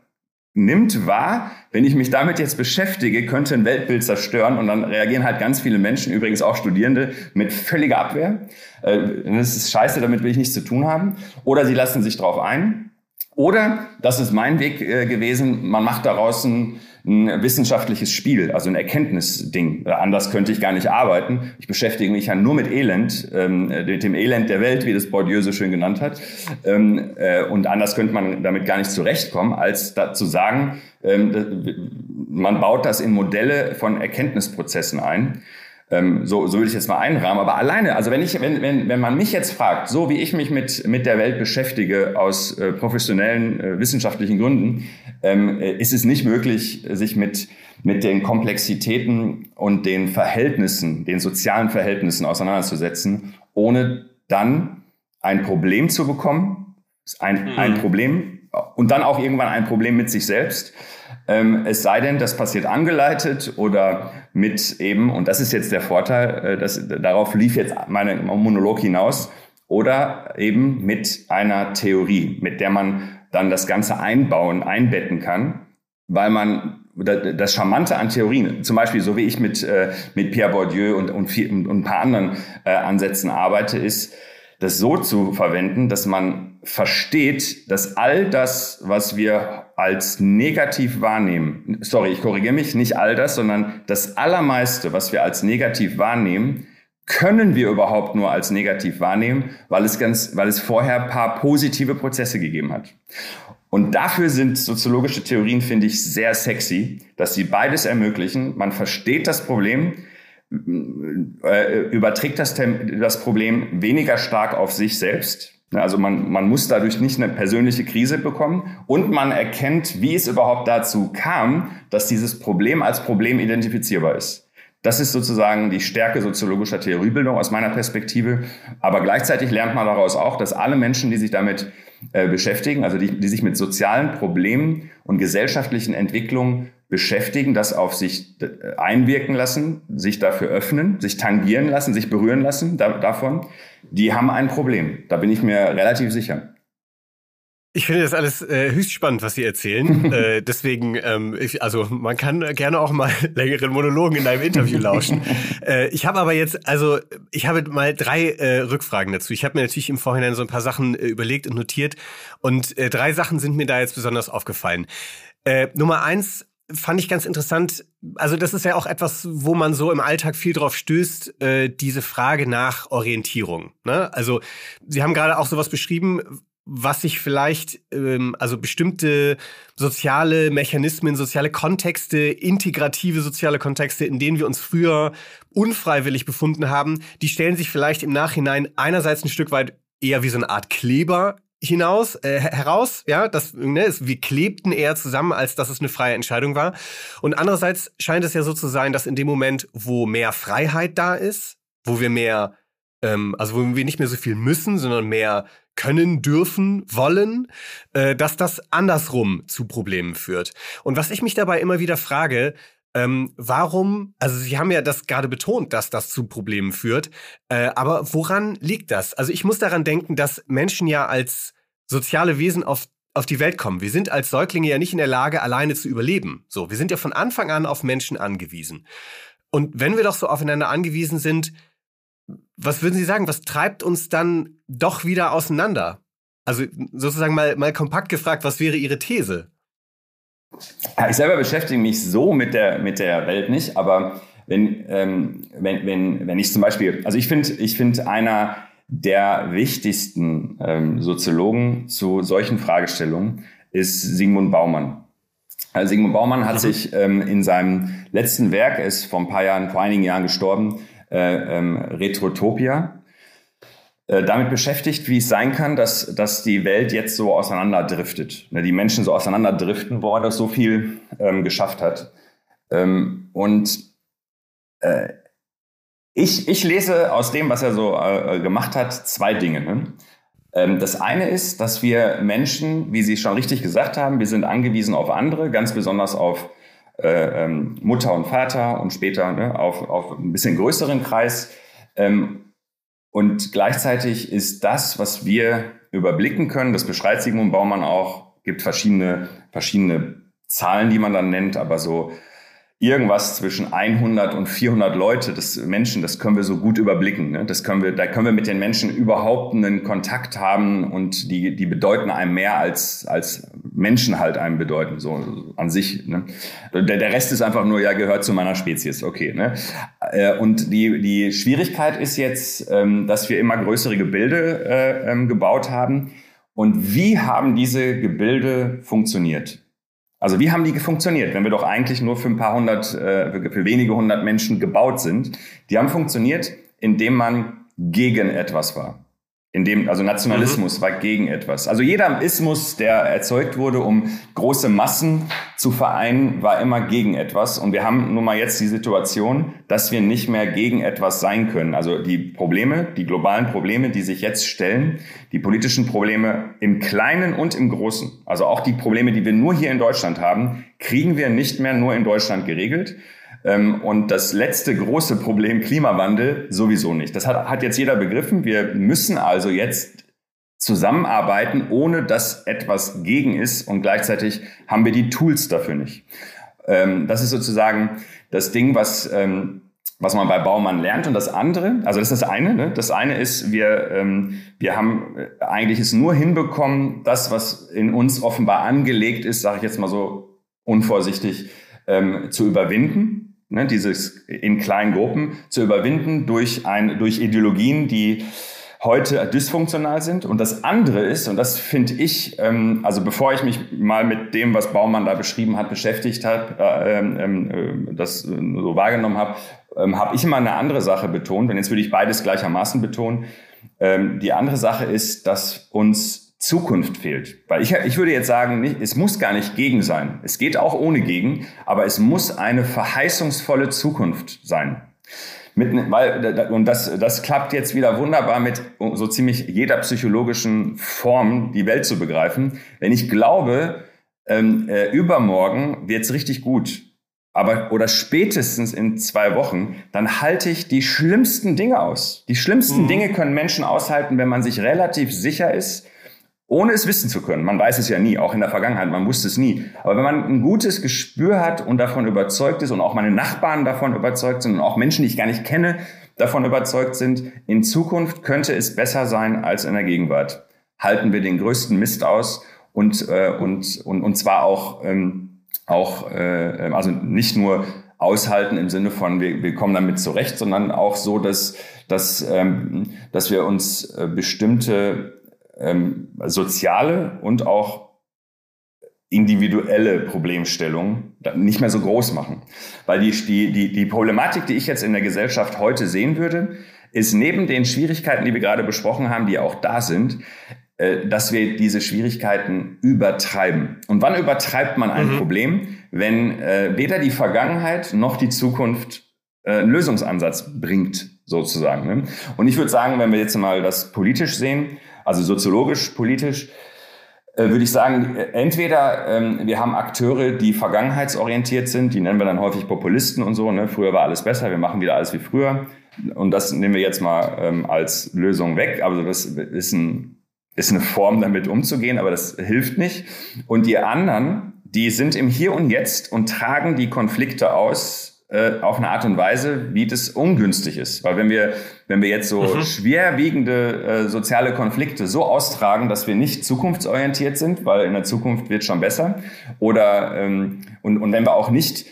nimmt wahr, wenn ich mich damit jetzt beschäftige, könnte ein Weltbild zerstören und dann reagieren halt ganz viele Menschen, übrigens auch Studierende, mit völliger Abwehr. Äh, das ist scheiße, damit will ich nichts zu tun haben. Oder sie lassen sich drauf ein. Oder, das ist mein Weg äh, gewesen, man macht daraus ein, ein wissenschaftliches Spiel, also ein Erkenntnisding. Äh, anders könnte ich gar nicht arbeiten. Ich beschäftige mich ja nur mit Elend, ähm, mit dem Elend der Welt, wie das Bourdieu so schön genannt hat. Ähm, äh, und anders könnte man damit gar nicht zurechtkommen, als da zu sagen, ähm, man baut das in Modelle von Erkenntnisprozessen ein. Ähm, so, so würde ich jetzt mal einrahmen. Aber alleine, also wenn ich, wenn, wenn, wenn man mich jetzt fragt, so wie ich mich mit, mit der Welt beschäftige aus äh, professionellen äh, wissenschaftlichen Gründen, ähm, äh, ist es nicht möglich, sich mit, mit den Komplexitäten und den Verhältnissen, den sozialen Verhältnissen auseinanderzusetzen, ohne dann ein Problem zu bekommen, ein, mhm. ein Problem und dann auch irgendwann ein Problem mit sich selbst. Ähm, es sei denn, das passiert angeleitet oder mit eben, und das ist jetzt der Vorteil, äh, dass, darauf lief jetzt mein Monolog hinaus, oder eben mit einer Theorie, mit der man dann das Ganze einbauen, einbetten kann, weil man das Charmante an Theorien, zum Beispiel so wie ich mit, äh, mit Pierre Bourdieu und, und, viel, und ein paar anderen äh, Ansätzen arbeite, ist, das so zu verwenden, dass man versteht, dass all das, was wir als negativ wahrnehmen, sorry, ich korrigiere mich, nicht all das, sondern das Allermeiste, was wir als negativ wahrnehmen, können wir überhaupt nur als negativ wahrnehmen, weil es ganz, weil es vorher paar positive Prozesse gegeben hat. Und dafür sind soziologische Theorien, finde ich, sehr sexy, dass sie beides ermöglichen. Man versteht das Problem, überträgt das, das Problem weniger stark auf sich selbst. Also man, man muss dadurch nicht eine persönliche Krise bekommen und man erkennt, wie es überhaupt dazu kam, dass dieses Problem als Problem identifizierbar ist. Das ist sozusagen die Stärke soziologischer Theoriebildung aus meiner Perspektive. Aber gleichzeitig lernt man daraus auch, dass alle Menschen, die sich damit äh, beschäftigen, also die, die sich mit sozialen Problemen und gesellschaftlichen Entwicklungen beschäftigen, das auf sich einwirken lassen, sich dafür öffnen, sich tangieren lassen, sich berühren lassen da, davon, die haben ein Problem. Da bin ich mir relativ sicher. Ich finde das alles äh, höchst spannend, was Sie erzählen. äh, deswegen, ähm, ich, also man kann gerne auch mal längeren Monologen in einem Interview lauschen. äh, ich habe aber jetzt, also ich habe mal drei äh, Rückfragen dazu. Ich habe mir natürlich im Vorhinein so ein paar Sachen äh, überlegt und notiert und äh, drei Sachen sind mir da jetzt besonders aufgefallen. Äh, Nummer eins fand ich ganz interessant. Also das ist ja auch etwas, wo man so im Alltag viel drauf stößt, äh, diese Frage nach Orientierung. Ne? Also Sie haben gerade auch sowas beschrieben, was sich vielleicht, ähm, also bestimmte soziale Mechanismen, soziale Kontexte, integrative soziale Kontexte, in denen wir uns früher unfreiwillig befunden haben, die stellen sich vielleicht im Nachhinein einerseits ein Stück weit eher wie so eine Art Kleber hinaus, äh, heraus, ja, das, ne, es, wir klebten eher zusammen, als dass es eine freie Entscheidung war. Und andererseits scheint es ja so zu sein, dass in dem Moment, wo mehr Freiheit da ist, wo wir mehr, ähm, also wo wir nicht mehr so viel müssen, sondern mehr können, dürfen, wollen, äh, dass das andersrum zu Problemen führt. Und was ich mich dabei immer wieder frage, ähm, warum, also Sie haben ja das gerade betont, dass das zu Problemen führt, äh, aber woran liegt das? Also ich muss daran denken, dass Menschen ja als soziale Wesen auf auf die Welt kommen. Wir sind als Säuglinge ja nicht in der Lage, alleine zu überleben. So, wir sind ja von Anfang an auf Menschen angewiesen. Und wenn wir doch so aufeinander angewiesen sind, was würden Sie sagen, was treibt uns dann doch wieder auseinander? Also sozusagen mal, mal kompakt gefragt, was wäre Ihre These? Ich selber beschäftige mich so mit der, mit der Welt nicht, aber wenn, ähm, wenn, wenn, wenn ich zum Beispiel, also ich finde, ich finde einer der wichtigsten ähm, Soziologen zu solchen Fragestellungen ist Sigmund Baumann. Also Sigmund Baumann hat mhm. sich ähm, in seinem letzten Werk, er ist vor ein paar Jahren, vor einigen Jahren gestorben, äh, ähm, Retrotopia, damit beschäftigt, wie es sein kann, dass, dass die Welt jetzt so auseinanderdriftet. Ne, die Menschen so auseinanderdriften, wo er das so viel ähm, geschafft hat. Ähm, und äh, ich, ich lese aus dem, was er so äh, gemacht hat, zwei Dinge. Ne? Ähm, das eine ist, dass wir Menschen, wie Sie schon richtig gesagt haben, wir sind angewiesen auf andere, ganz besonders auf äh, ähm, Mutter und Vater und später ne, auf, auf ein bisschen größeren Kreis. Ähm, und gleichzeitig ist das, was wir überblicken können, das beschreibt Sigmund Baumann auch, gibt verschiedene, verschiedene Zahlen, die man dann nennt, aber so irgendwas zwischen 100 und 400 Leute, das Menschen, das können wir so gut überblicken. Ne? Das können wir, da können wir mit den Menschen überhaupt einen Kontakt haben und die, die bedeuten einem mehr als, als Menschen halt einem bedeuten, so an sich. Ne? Der, der Rest ist einfach nur, ja, gehört zu meiner Spezies, okay. Ne? Äh, und die, die Schwierigkeit ist jetzt, ähm, dass wir immer größere Gebilde äh, ähm, gebaut haben. Und wie haben diese Gebilde funktioniert? Also wie haben die funktioniert, wenn wir doch eigentlich nur für ein paar hundert, äh, für wenige hundert Menschen gebaut sind? Die haben funktioniert, indem man gegen etwas war. In dem, also Nationalismus mhm. war gegen etwas. Also jeder Ismus, der erzeugt wurde, um große Massen zu vereinen, war immer gegen etwas. Und wir haben nun mal jetzt die Situation, dass wir nicht mehr gegen etwas sein können. Also die Probleme, die globalen Probleme, die sich jetzt stellen, die politischen Probleme im Kleinen und im Großen, also auch die Probleme, die wir nur hier in Deutschland haben, kriegen wir nicht mehr nur in Deutschland geregelt, und das letzte große Problem Klimawandel sowieso nicht. Das hat, hat jetzt jeder begriffen. Wir müssen also jetzt zusammenarbeiten, ohne dass etwas gegen ist und gleichzeitig haben wir die Tools dafür nicht. Ähm, das ist sozusagen das Ding, was, ähm, was man bei Baumann lernt. Und das andere, also das ist das eine, ne? das eine ist, wir, wir haben eigentlich es nur hinbekommen, das, was in uns offenbar angelegt ist, sage ich jetzt mal so unvorsichtig, zu überwinden ne, dieses in kleinen Gruppen zu überwinden durch, ein, durch Ideologien, die heute dysfunktional sind. Und das andere ist, und das finde ich, ähm, also bevor ich mich mal mit dem, was Baumann da beschrieben hat, beschäftigt habe, äh, ähm, äh, das so wahrgenommen habe, ähm, habe ich immer eine andere Sache betont. Und jetzt würde ich beides gleichermaßen betonen. Ähm, die andere Sache ist, dass uns Zukunft fehlt. Weil ich, ich würde jetzt sagen, nicht, es muss gar nicht gegen sein. Es geht auch ohne gegen, aber es muss eine verheißungsvolle Zukunft sein. Mit, weil, und das, das klappt jetzt wieder wunderbar mit so ziemlich jeder psychologischen Form, die Welt zu begreifen. Wenn ich glaube, ähm, äh, übermorgen wird's richtig gut. Aber oder spätestens in zwei Wochen, dann halte ich die schlimmsten Dinge aus. Die schlimmsten mhm. Dinge können Menschen aushalten, wenn man sich relativ sicher ist, ohne es wissen zu können. Man weiß es ja nie, auch in der Vergangenheit, man wusste es nie. Aber wenn man ein gutes Gespür hat und davon überzeugt ist und auch meine Nachbarn davon überzeugt sind und auch Menschen, die ich gar nicht kenne, davon überzeugt sind, in Zukunft könnte es besser sein als in der Gegenwart. Halten wir den größten Mist aus und, äh, und, und, und zwar auch, ähm, auch äh, also nicht nur aushalten im Sinne von, wir, wir kommen damit zurecht, sondern auch so, dass, dass, ähm, dass wir uns äh, bestimmte ähm, soziale und auch individuelle Problemstellungen nicht mehr so groß machen. Weil die, die, die, Problematik, die ich jetzt in der Gesellschaft heute sehen würde, ist neben den Schwierigkeiten, die wir gerade besprochen haben, die auch da sind, äh, dass wir diese Schwierigkeiten übertreiben. Und wann übertreibt man ein mhm. Problem? Wenn äh, weder die Vergangenheit noch die Zukunft äh, einen Lösungsansatz bringt, sozusagen. Ne? Und ich würde sagen, wenn wir jetzt mal das politisch sehen, also soziologisch, politisch, äh, würde ich sagen, entweder ähm, wir haben Akteure, die vergangenheitsorientiert sind, die nennen wir dann häufig Populisten und so. Ne? Früher war alles besser, wir machen wieder alles wie früher. Und das nehmen wir jetzt mal ähm, als Lösung weg. Also das ist, ein, ist eine Form, damit umzugehen, aber das hilft nicht. Und die anderen, die sind im Hier und Jetzt und tragen die Konflikte aus, äh, auf eine Art und Weise, wie das ungünstig ist. Weil wenn wir, wenn wir jetzt so mhm. schwerwiegende äh, soziale Konflikte so austragen, dass wir nicht zukunftsorientiert sind, weil in der Zukunft wird schon besser, oder ähm, und, und wenn wir auch nicht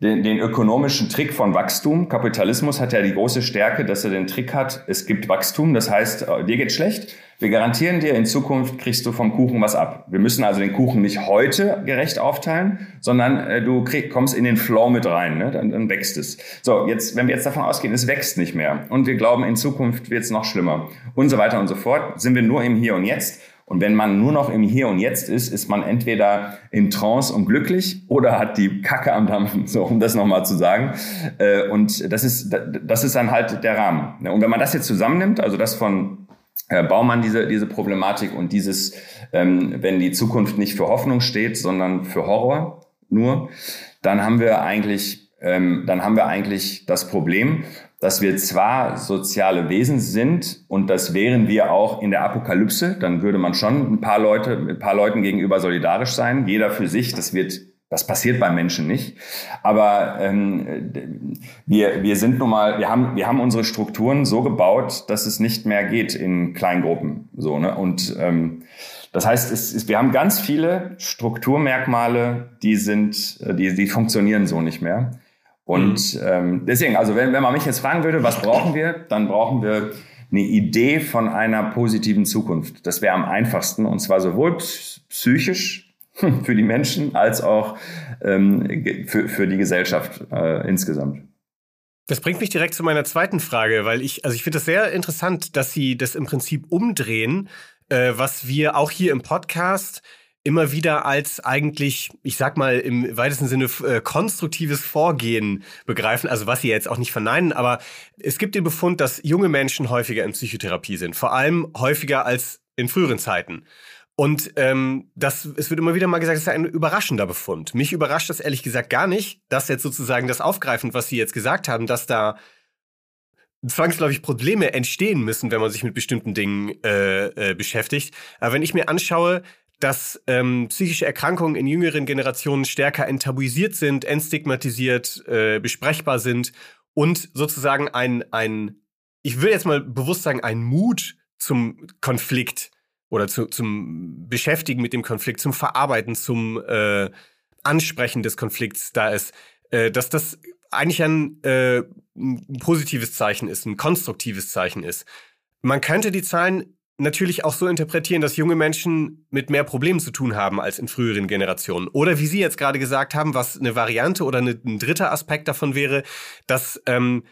den, den ökonomischen Trick von Wachstum. Kapitalismus hat ja die große Stärke, dass er den Trick hat, es gibt Wachstum, das heißt, äh, dir geht schlecht. Wir garantieren dir, in Zukunft kriegst du vom Kuchen was ab. Wir müssen also den Kuchen nicht heute gerecht aufteilen, sondern äh, du krieg, kommst in den Flow mit rein, ne? dann, dann wächst es. So, jetzt, wenn wir jetzt davon ausgehen, es wächst nicht mehr und wir glauben, in Zukunft wird es noch schlimmer und so weiter und so fort, sind wir nur im Hier und Jetzt und wenn man nur noch im Hier und Jetzt ist, ist man entweder in Trance und glücklich oder hat die Kacke am Dampfen, so um das nochmal zu sagen. Äh, und das ist, das ist dann halt der Rahmen. Und wenn man das jetzt zusammennimmt, also das von Baumann, diese, diese Problematik und dieses, ähm, wenn die Zukunft nicht für Hoffnung steht, sondern für Horror nur, dann haben wir eigentlich, ähm, dann haben wir eigentlich das Problem, dass wir zwar soziale Wesen sind und das wären wir auch in der Apokalypse, dann würde man schon ein paar Leute, ein paar Leuten gegenüber solidarisch sein, jeder für sich, das wird das passiert beim Menschen nicht. Aber ähm, wir, wir sind nun mal, wir haben, wir haben unsere Strukturen so gebaut, dass es nicht mehr geht in Kleingruppen. So, ne? Und ähm, das heißt, es ist, wir haben ganz viele Strukturmerkmale, die sind, die, die funktionieren so nicht mehr. Und mhm. ähm, deswegen, also wenn, wenn man mich jetzt fragen würde, was brauchen wir, dann brauchen wir eine Idee von einer positiven Zukunft. Das wäre am einfachsten und zwar sowohl psychisch für die Menschen als auch ähm, für, für die Gesellschaft äh, insgesamt. Das bringt mich direkt zu meiner zweiten Frage, weil ich, also ich finde es sehr interessant, dass Sie das im Prinzip umdrehen, äh, was wir auch hier im Podcast immer wieder als eigentlich, ich sag mal, im weitesten Sinne äh, konstruktives Vorgehen begreifen. Also was sie jetzt auch nicht verneinen, aber es gibt den Befund, dass junge Menschen häufiger in Psychotherapie sind. Vor allem häufiger als in früheren Zeiten. Und ähm, das, es wird immer wieder mal gesagt, es ist ein überraschender Befund. Mich überrascht das ehrlich gesagt gar nicht, dass jetzt sozusagen das aufgreifend, was Sie jetzt gesagt haben, dass da zwangsläufig Probleme entstehen müssen, wenn man sich mit bestimmten Dingen äh, äh, beschäftigt. Aber wenn ich mir anschaue, dass ähm, psychische Erkrankungen in jüngeren Generationen stärker enttabuisiert sind, entstigmatisiert, äh, besprechbar sind und sozusagen ein, ein, ich will jetzt mal bewusst sagen, ein Mut zum Konflikt oder zu, zum Beschäftigen mit dem Konflikt, zum Verarbeiten, zum äh, Ansprechen des Konflikts da ist, äh, dass das eigentlich ein, äh, ein positives Zeichen ist, ein konstruktives Zeichen ist. Man könnte die Zahlen natürlich auch so interpretieren, dass junge Menschen mit mehr Problemen zu tun haben als in früheren Generationen. Oder wie Sie jetzt gerade gesagt haben, was eine Variante oder eine, ein dritter Aspekt davon wäre, dass ähm,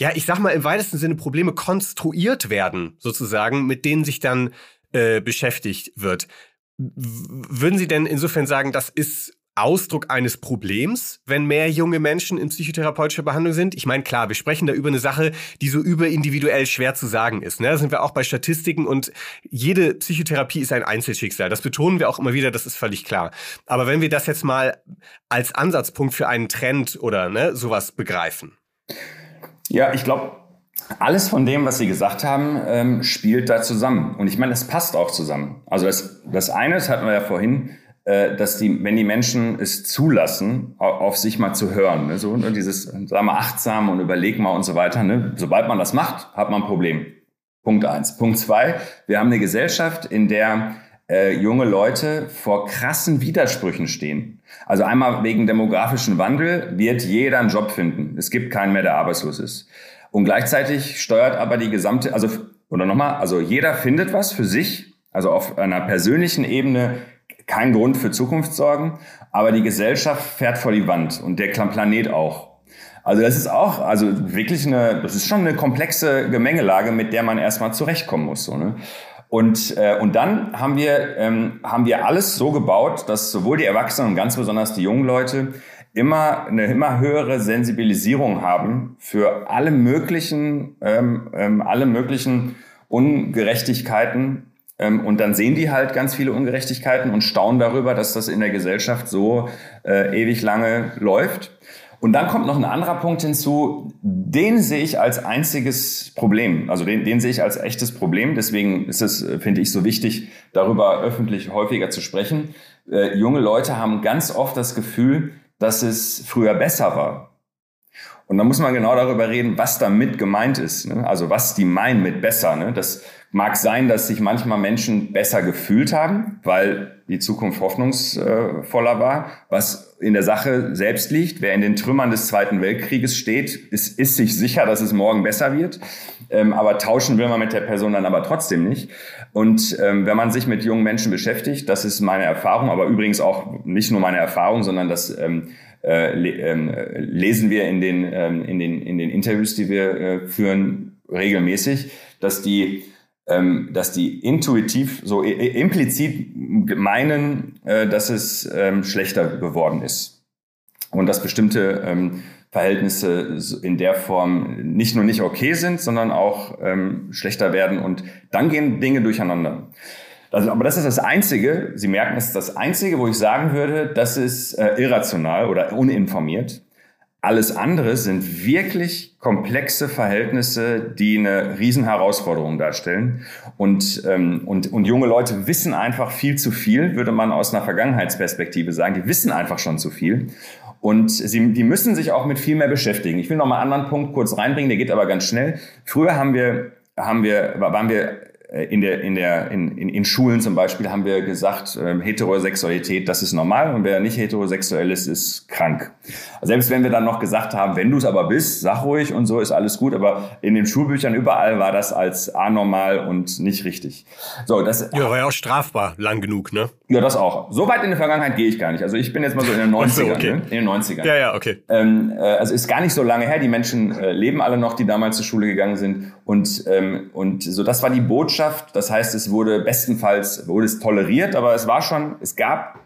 ja, ich sag mal im weitesten Sinne Probleme konstruiert werden, sozusagen, mit denen sich dann äh, beschäftigt wird. würden Sie denn insofern sagen, das ist Ausdruck eines Problems, wenn mehr junge Menschen in psychotherapeutischer Behandlung sind? Ich meine, klar, wir sprechen da über eine Sache, die so überindividuell schwer zu sagen ist. Ne? Da sind wir auch bei Statistiken und jede Psychotherapie ist ein Einzelschicksal. Das betonen wir auch immer wieder, das ist völlig klar. Aber wenn wir das jetzt mal als Ansatzpunkt für einen Trend oder ne, sowas begreifen. Ja, ich glaube, alles von dem, was Sie gesagt haben, ähm, spielt da zusammen. Und ich meine, das passt auch zusammen. Also das, das eine, das hatten wir ja vorhin, dass die, wenn die Menschen es zulassen, auf sich mal zu hören, ne? so ne? dieses, sag mal, achtsam und überleg mal und so weiter. Ne? Sobald man das macht, hat man ein Problem. Punkt eins. Punkt zwei, wir haben eine Gesellschaft, in der äh, junge Leute vor krassen Widersprüchen stehen. Also einmal wegen demografischen Wandel wird jeder einen Job finden. Es gibt keinen mehr, der arbeitslos ist. Und gleichzeitig steuert aber die gesamte, also, oder nochmal, also jeder findet was für sich, also auf einer persönlichen Ebene kein Grund für Zukunftssorgen, aber die Gesellschaft fährt vor die Wand und der Planet auch. Also das ist auch, also wirklich eine, das ist schon eine komplexe Gemengelage, mit der man erstmal zurechtkommen muss. So, ne? Und, äh, und dann haben wir, ähm, haben wir alles so gebaut, dass sowohl die Erwachsenen und ganz besonders die jungen Leute immer eine immer höhere Sensibilisierung haben für alle möglichen, ähm, ähm, alle möglichen Ungerechtigkeiten und dann sehen die halt ganz viele Ungerechtigkeiten und staunen darüber, dass das in der Gesellschaft so äh, ewig lange läuft. Und dann kommt noch ein anderer Punkt hinzu, den sehe ich als einziges Problem. Also den, den sehe ich als echtes Problem. Deswegen ist es, finde ich, so wichtig, darüber öffentlich häufiger zu sprechen. Äh, junge Leute haben ganz oft das Gefühl, dass es früher besser war. Und da muss man genau darüber reden, was damit gemeint ist. Ne? Also was die meinen mit besser. Ne? Das Mag sein, dass sich manchmal Menschen besser gefühlt haben, weil die Zukunft hoffnungsvoller war, was in der Sache selbst liegt. Wer in den Trümmern des Zweiten Weltkrieges steht, ist, ist sich sicher, dass es morgen besser wird. Ähm, aber tauschen will man mit der Person dann aber trotzdem nicht. Und ähm, wenn man sich mit jungen Menschen beschäftigt, das ist meine Erfahrung, aber übrigens auch nicht nur meine Erfahrung, sondern das ähm, äh, ähm, lesen wir in den, ähm, in, den, in den Interviews, die wir äh, führen, regelmäßig, dass die ähm, dass die intuitiv so implizit meinen, äh, dass es ähm, schlechter geworden ist und dass bestimmte ähm, Verhältnisse in der Form nicht nur nicht okay sind, sondern auch ähm, schlechter werden und dann gehen Dinge durcheinander. Also, aber das ist das Einzige, Sie merken, es ist das Einzige, wo ich sagen würde, das ist äh, irrational oder uninformiert. Alles andere sind wirklich komplexe Verhältnisse, die eine Riesenherausforderung darstellen. Und, ähm, und, und junge Leute wissen einfach viel zu viel, würde man aus einer Vergangenheitsperspektive sagen. Die wissen einfach schon zu viel. Und sie, die müssen sich auch mit viel mehr beschäftigen. Ich will noch mal einen anderen Punkt kurz reinbringen, der geht aber ganz schnell. Früher haben wir, haben wir, waren wir in der, in der, in, in, in Schulen zum Beispiel haben wir gesagt, ähm, Heterosexualität, das ist normal und wer nicht heterosexuell ist, ist krank. Selbst wenn wir dann noch gesagt haben, wenn du es aber bist, sag ruhig und so ist alles gut, aber in den Schulbüchern überall war das als anormal und nicht richtig. So, das ja, war ja auch strafbar, lang genug, ne? Ja, das auch. So weit in der Vergangenheit gehe ich gar nicht. Also ich bin jetzt mal so in den 90ern. So, okay. ne? In den 90ern. Ja, ja, okay. Ähm, äh, also ist gar nicht so lange her. Die Menschen äh, leben alle noch, die damals zur Schule gegangen sind. Und, ähm, und so, das war die Botschaft. Das heißt, es wurde bestenfalls, wurde es toleriert, aber es war schon, es gab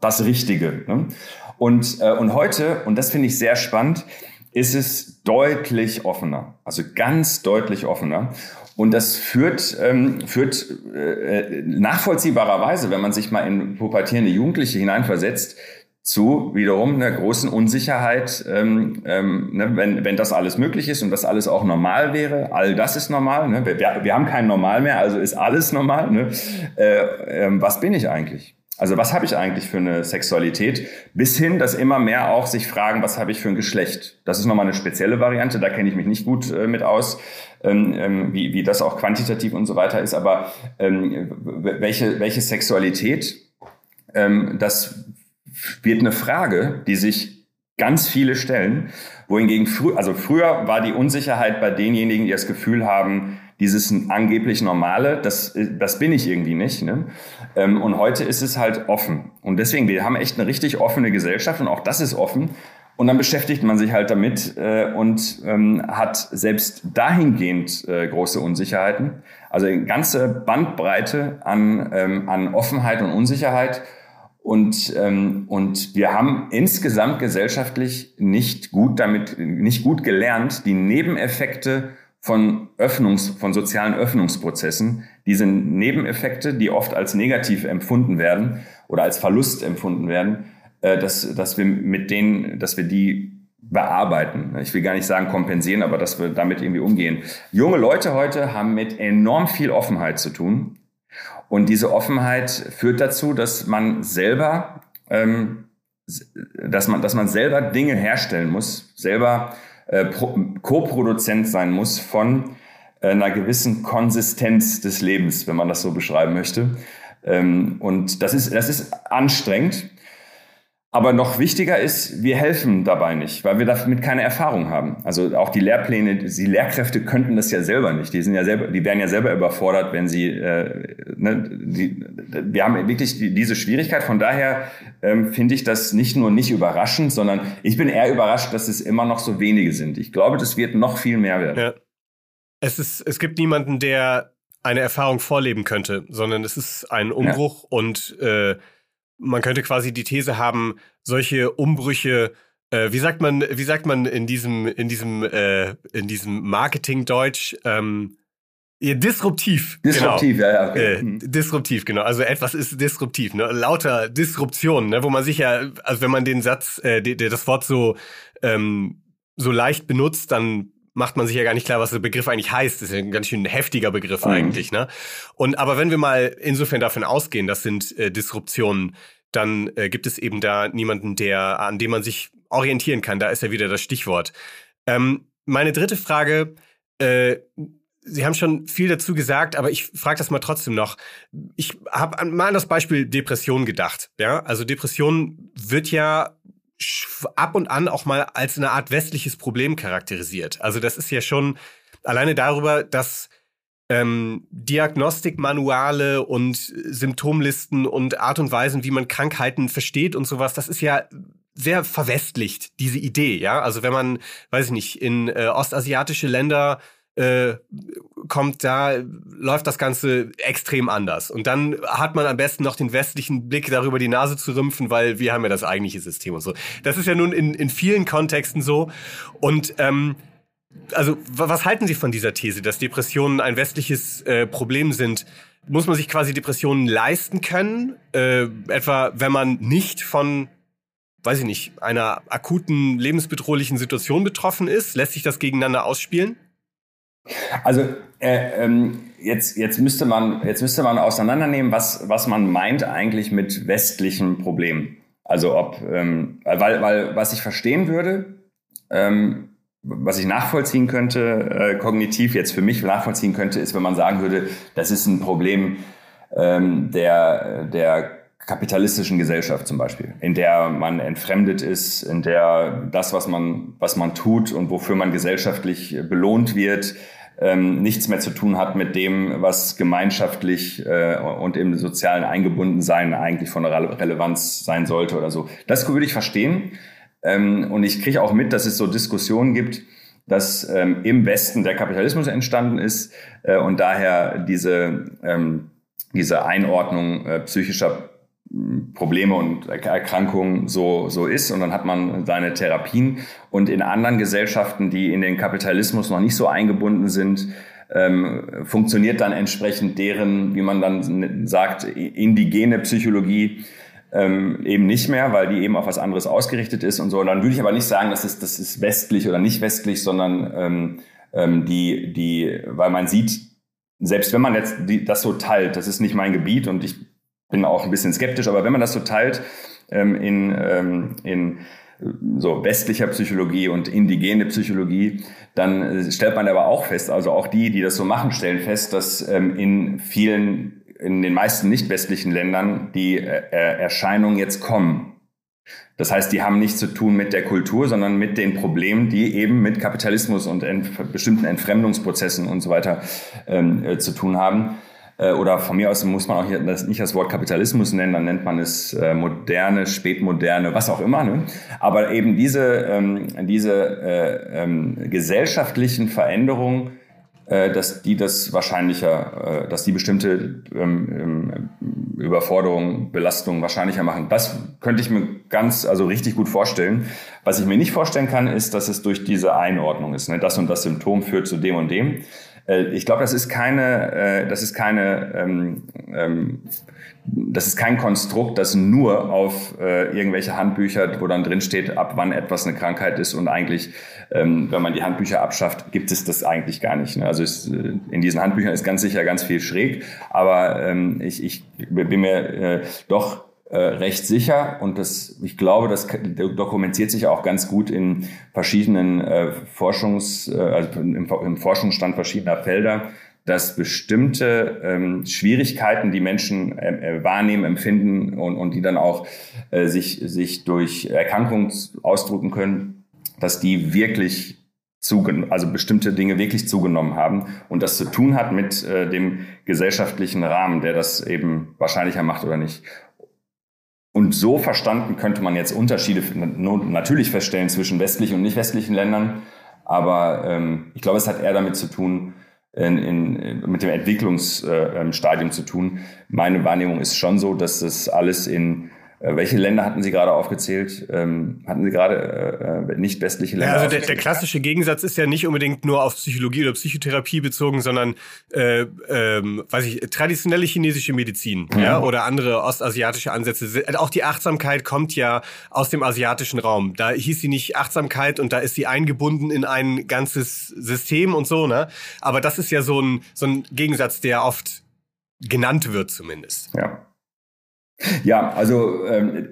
das Richtige. Ne? Und, äh, und heute, und das finde ich sehr spannend, ist es deutlich offener. Also ganz deutlich offener. Und das führt, ähm, führt äh, nachvollziehbarerweise, wenn man sich mal in pubertierende Jugendliche hineinversetzt, zu wiederum einer großen Unsicherheit, ähm, ähm, ne, wenn, wenn das alles möglich ist und das alles auch normal wäre. All das ist normal. Ne? Wir, wir haben kein Normal mehr, also ist alles normal. Ne? Äh, äh, was bin ich eigentlich? Also was habe ich eigentlich für eine Sexualität? Bis hin, dass immer mehr auch sich fragen, was habe ich für ein Geschlecht? Das ist nochmal eine spezielle Variante, da kenne ich mich nicht gut äh, mit aus, ähm, ähm, wie, wie das auch quantitativ und so weiter ist. Aber ähm, welche, welche Sexualität, ähm, das wird eine Frage, die sich ganz viele stellen. Wohingegen früher, also früher war die Unsicherheit bei denjenigen, die das Gefühl haben, dieses angeblich Normale, das, das bin ich irgendwie nicht. Ne? Ähm, und heute ist es halt offen. Und deswegen, wir haben echt eine richtig offene Gesellschaft und auch das ist offen. Und dann beschäftigt man sich halt damit äh, und ähm, hat selbst dahingehend äh, große Unsicherheiten. Also eine ganze Bandbreite an, ähm, an Offenheit und Unsicherheit. Und, ähm, und wir haben insgesamt gesellschaftlich nicht gut damit, nicht gut gelernt, die Nebeneffekte von Öffnungs, von sozialen Öffnungsprozessen, diese Nebeneffekte, die oft als negativ empfunden werden oder als Verlust empfunden werden, äh, dass, dass wir mit denen, dass wir die bearbeiten. Ich will gar nicht sagen kompensieren, aber dass wir damit irgendwie umgehen. Junge Leute heute haben mit enorm viel Offenheit zu tun. Und diese Offenheit führt dazu, dass man selber, ähm, dass man, dass man selber Dinge herstellen muss, selber äh, Co-Produzent sein muss von äh, einer gewissen Konsistenz des Lebens, wenn man das so beschreiben möchte. Ähm, und das ist, das ist anstrengend. Aber noch wichtiger ist, wir helfen dabei nicht, weil wir damit keine Erfahrung haben. Also auch die Lehrpläne, die Lehrkräfte könnten das ja selber nicht. Die sind ja selber, die wären ja selber überfordert, wenn sie, äh, ne, die, wir haben wirklich die, diese Schwierigkeit. Von daher ähm, finde ich das nicht nur nicht überraschend, sondern ich bin eher überrascht, dass es immer noch so wenige sind. Ich glaube, das wird noch viel mehr werden. Ja. Es ist, es gibt niemanden, der eine Erfahrung vorleben könnte, sondern es ist ein Umbruch ja. und äh, man könnte quasi die These haben, solche Umbrüche äh, wie sagt man, wie sagt man in diesem, in diesem, äh, in diesem Marketing-Deutsch, ähm, disruptiv. Disruptiv, genau. ja, ja. Okay. Äh, mhm. disruptiv, genau. Also etwas ist disruptiv, ne? Lauter Disruption, ne? Wo man sich ja, also wenn man den Satz, äh, der, das Wort so, ähm, so leicht benutzt, dann macht man sich ja gar nicht klar, was der Begriff eigentlich heißt. Das ist ja ein ganz schön heftiger Begriff mhm. eigentlich, ne? Und aber wenn wir mal insofern davon ausgehen, das sind äh, Disruptionen, dann äh, gibt es eben da niemanden, der, an dem man sich orientieren kann. Da ist ja wieder das Stichwort. Ähm, meine dritte Frage, äh, Sie haben schon viel dazu gesagt, aber ich frage das mal trotzdem noch. Ich habe mal an das Beispiel Depression gedacht. Ja, also Depression wird ja ab und an auch mal als eine Art westliches Problem charakterisiert. Also das ist ja schon alleine darüber, dass ähm, Diagnostikmanuale und Symptomlisten und Art und Weisen, wie man Krankheiten versteht und sowas, das ist ja sehr verwestlicht, diese Idee, ja. Also wenn man, weiß ich nicht, in äh, ostasiatische Länder äh, kommt, da läuft das Ganze extrem anders. Und dann hat man am besten noch den westlichen Blick darüber die Nase zu rümpfen, weil wir haben ja das eigentliche System und so. Das ist ja nun in, in vielen Kontexten so. Und ähm, also was halten Sie von dieser These, dass Depressionen ein westliches äh, Problem sind? Muss man sich quasi Depressionen leisten können? Äh, etwa wenn man nicht von, weiß ich nicht, einer akuten lebensbedrohlichen Situation betroffen ist? Lässt sich das gegeneinander ausspielen? Also äh, ähm, jetzt, jetzt, müsste man, jetzt müsste man auseinandernehmen, was, was man meint eigentlich mit westlichen Problemen. Also ob, ähm, weil, weil was ich verstehen würde, ähm, was ich nachvollziehen könnte, äh, kognitiv jetzt für mich nachvollziehen könnte, ist, wenn man sagen würde, das ist ein Problem ähm, der, der kapitalistischen Gesellschaft zum Beispiel, in der man entfremdet ist, in der das, was man, was man tut und wofür man gesellschaftlich belohnt wird, ähm, nichts mehr zu tun hat mit dem, was gemeinschaftlich äh, und im sozialen Eingebundensein eigentlich von Re Relevanz sein sollte oder so. Das würde ich verstehen. Ähm, und ich kriege auch mit, dass es so Diskussionen gibt, dass ähm, im Westen der Kapitalismus entstanden ist äh, und daher diese, ähm, diese Einordnung äh, psychischer Probleme und Erkrankungen so, so ist und dann hat man seine Therapien und in anderen Gesellschaften, die in den Kapitalismus noch nicht so eingebunden sind, ähm, funktioniert dann entsprechend deren, wie man dann sagt, indigene Psychologie ähm, eben nicht mehr, weil die eben auf was anderes ausgerichtet ist und so. Und dann würde ich aber nicht sagen, das ist, das ist westlich oder nicht westlich, sondern ähm, ähm, die, die, weil man sieht, selbst wenn man jetzt die, das so teilt, das ist nicht mein Gebiet und ich bin auch ein bisschen skeptisch, aber wenn man das so teilt ähm, in, ähm, in so westlicher Psychologie und indigene Psychologie, dann äh, stellt man aber auch fest, also auch die, die das so machen, stellen fest, dass ähm, in vielen in den meisten nicht westlichen Ländern die äh, Erscheinungen jetzt kommen. Das heißt, die haben nichts zu tun mit der Kultur, sondern mit den Problemen, die eben mit Kapitalismus und ent bestimmten Entfremdungsprozessen und so weiter ähm, äh, zu tun haben. Äh, oder von mir aus muss man auch nicht das Wort Kapitalismus nennen, dann nennt man es äh, moderne, spätmoderne, was auch immer. Ne? Aber eben diese, ähm, diese äh, ähm, gesellschaftlichen Veränderungen dass die das wahrscheinlicher, dass die bestimmte ähm, Überforderungen, Belastungen wahrscheinlicher machen. Das könnte ich mir ganz, also richtig gut vorstellen. Was ich mir nicht vorstellen kann, ist, dass es durch diese Einordnung ist. Ne? Das und das Symptom führt zu dem und dem. Äh, ich glaube, das ist keine, äh, das ist keine, ähm, ähm, das ist kein Konstrukt, das nur auf äh, irgendwelche Handbücher, wo dann drin steht, ab wann etwas eine Krankheit ist und eigentlich, ähm, wenn man die Handbücher abschafft, gibt es das eigentlich gar nicht. Ne? Also es, äh, in diesen Handbüchern ist ganz sicher ganz viel schräg, aber ähm, ich, ich bin mir äh, doch äh, recht sicher und das, ich glaube, das dokumentiert sich auch ganz gut in verschiedenen äh, Forschungs, äh, also im, im Forschungsstand verschiedener Felder, dass bestimmte ähm, Schwierigkeiten, die Menschen äh, äh, wahrnehmen, empfinden und, und die dann auch äh, sich, sich durch Erkrankungen ausdrücken können, dass die wirklich zugenommen, also bestimmte Dinge wirklich zugenommen haben und das zu tun hat mit äh, dem gesellschaftlichen Rahmen, der das eben wahrscheinlicher macht oder nicht. Und so verstanden könnte man jetzt Unterschiede natürlich feststellen zwischen westlichen und nicht westlichen Ländern. Aber ähm, ich glaube, es hat eher damit zu tun, in, in, mit dem Entwicklungsstadium äh, zu tun. Meine Wahrnehmung ist schon so, dass das alles in welche Länder hatten Sie gerade aufgezählt? Ähm, hatten Sie gerade äh, äh nicht westliche Länder? Ja, also der, der, klassische Gegensatz ist ja nicht unbedingt nur auf Psychologie oder Psychotherapie bezogen, sondern äh, ähm, weiß ich, traditionelle chinesische Medizin mhm. ja, oder andere ostasiatische Ansätze. Auch die Achtsamkeit kommt ja aus dem asiatischen Raum. Da hieß sie nicht Achtsamkeit und da ist sie eingebunden in ein ganzes System und so, ne? Aber das ist ja so ein, so ein Gegensatz, der oft genannt wird zumindest. Ja. Ja, also ähm,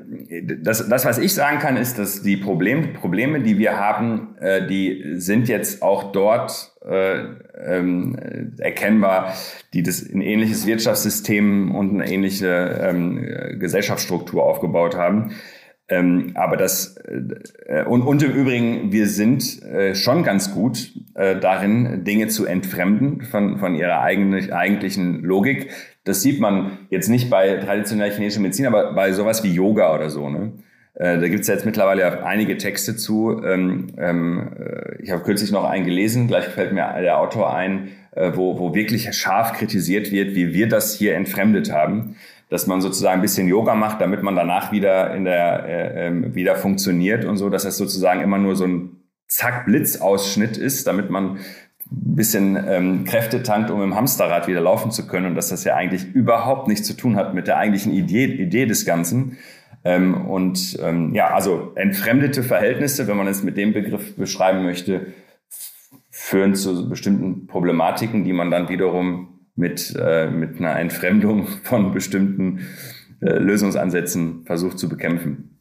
das, das, was ich sagen kann, ist, dass die Problem, Probleme, die wir haben, äh, die sind jetzt auch dort äh, ähm, erkennbar, die das ein ähnliches Wirtschaftssystem und eine ähnliche ähm, Gesellschaftsstruktur aufgebaut haben. Ähm, aber das äh, und, und im Übrigen, wir sind äh, schon ganz gut äh, darin, Dinge zu entfremden von, von ihrer eigenen, eigentlichen Logik. Das sieht man jetzt nicht bei traditioneller chinesischer Medizin, aber bei sowas wie Yoga oder so. Ne? Äh, da gibt es jetzt mittlerweile einige Texte zu. Ähm, ähm, äh, ich habe kürzlich noch einen gelesen, gleich fällt mir der Autor ein, äh, wo, wo wirklich scharf kritisiert wird, wie wir das hier entfremdet haben dass man sozusagen ein bisschen Yoga macht, damit man danach wieder in der äh, äh, wieder funktioniert und so, dass das sozusagen immer nur so ein Zack Blitzausschnitt ist, damit man ein bisschen ähm, Kräfte tankt, um im Hamsterrad wieder laufen zu können und dass das ja eigentlich überhaupt nichts zu tun hat mit der eigentlichen Idee, Idee des Ganzen. Ähm, und ähm, ja, also entfremdete Verhältnisse, wenn man es mit dem Begriff beschreiben möchte, führen zu bestimmten Problematiken, die man dann wiederum mit, äh, mit einer Entfremdung von bestimmten äh, Lösungsansätzen versucht zu bekämpfen.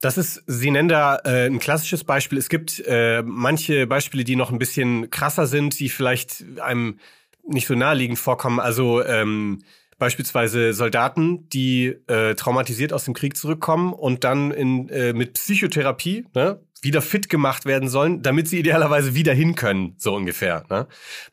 Das ist, Sie nennen da äh, ein klassisches Beispiel. Es gibt äh, manche Beispiele, die noch ein bisschen krasser sind, die vielleicht einem nicht so naheliegend vorkommen. Also ähm, beispielsweise Soldaten, die äh, traumatisiert aus dem Krieg zurückkommen und dann in, äh, mit Psychotherapie, ne, wieder fit gemacht werden sollen, damit sie idealerweise wieder hin können, so ungefähr. Ne?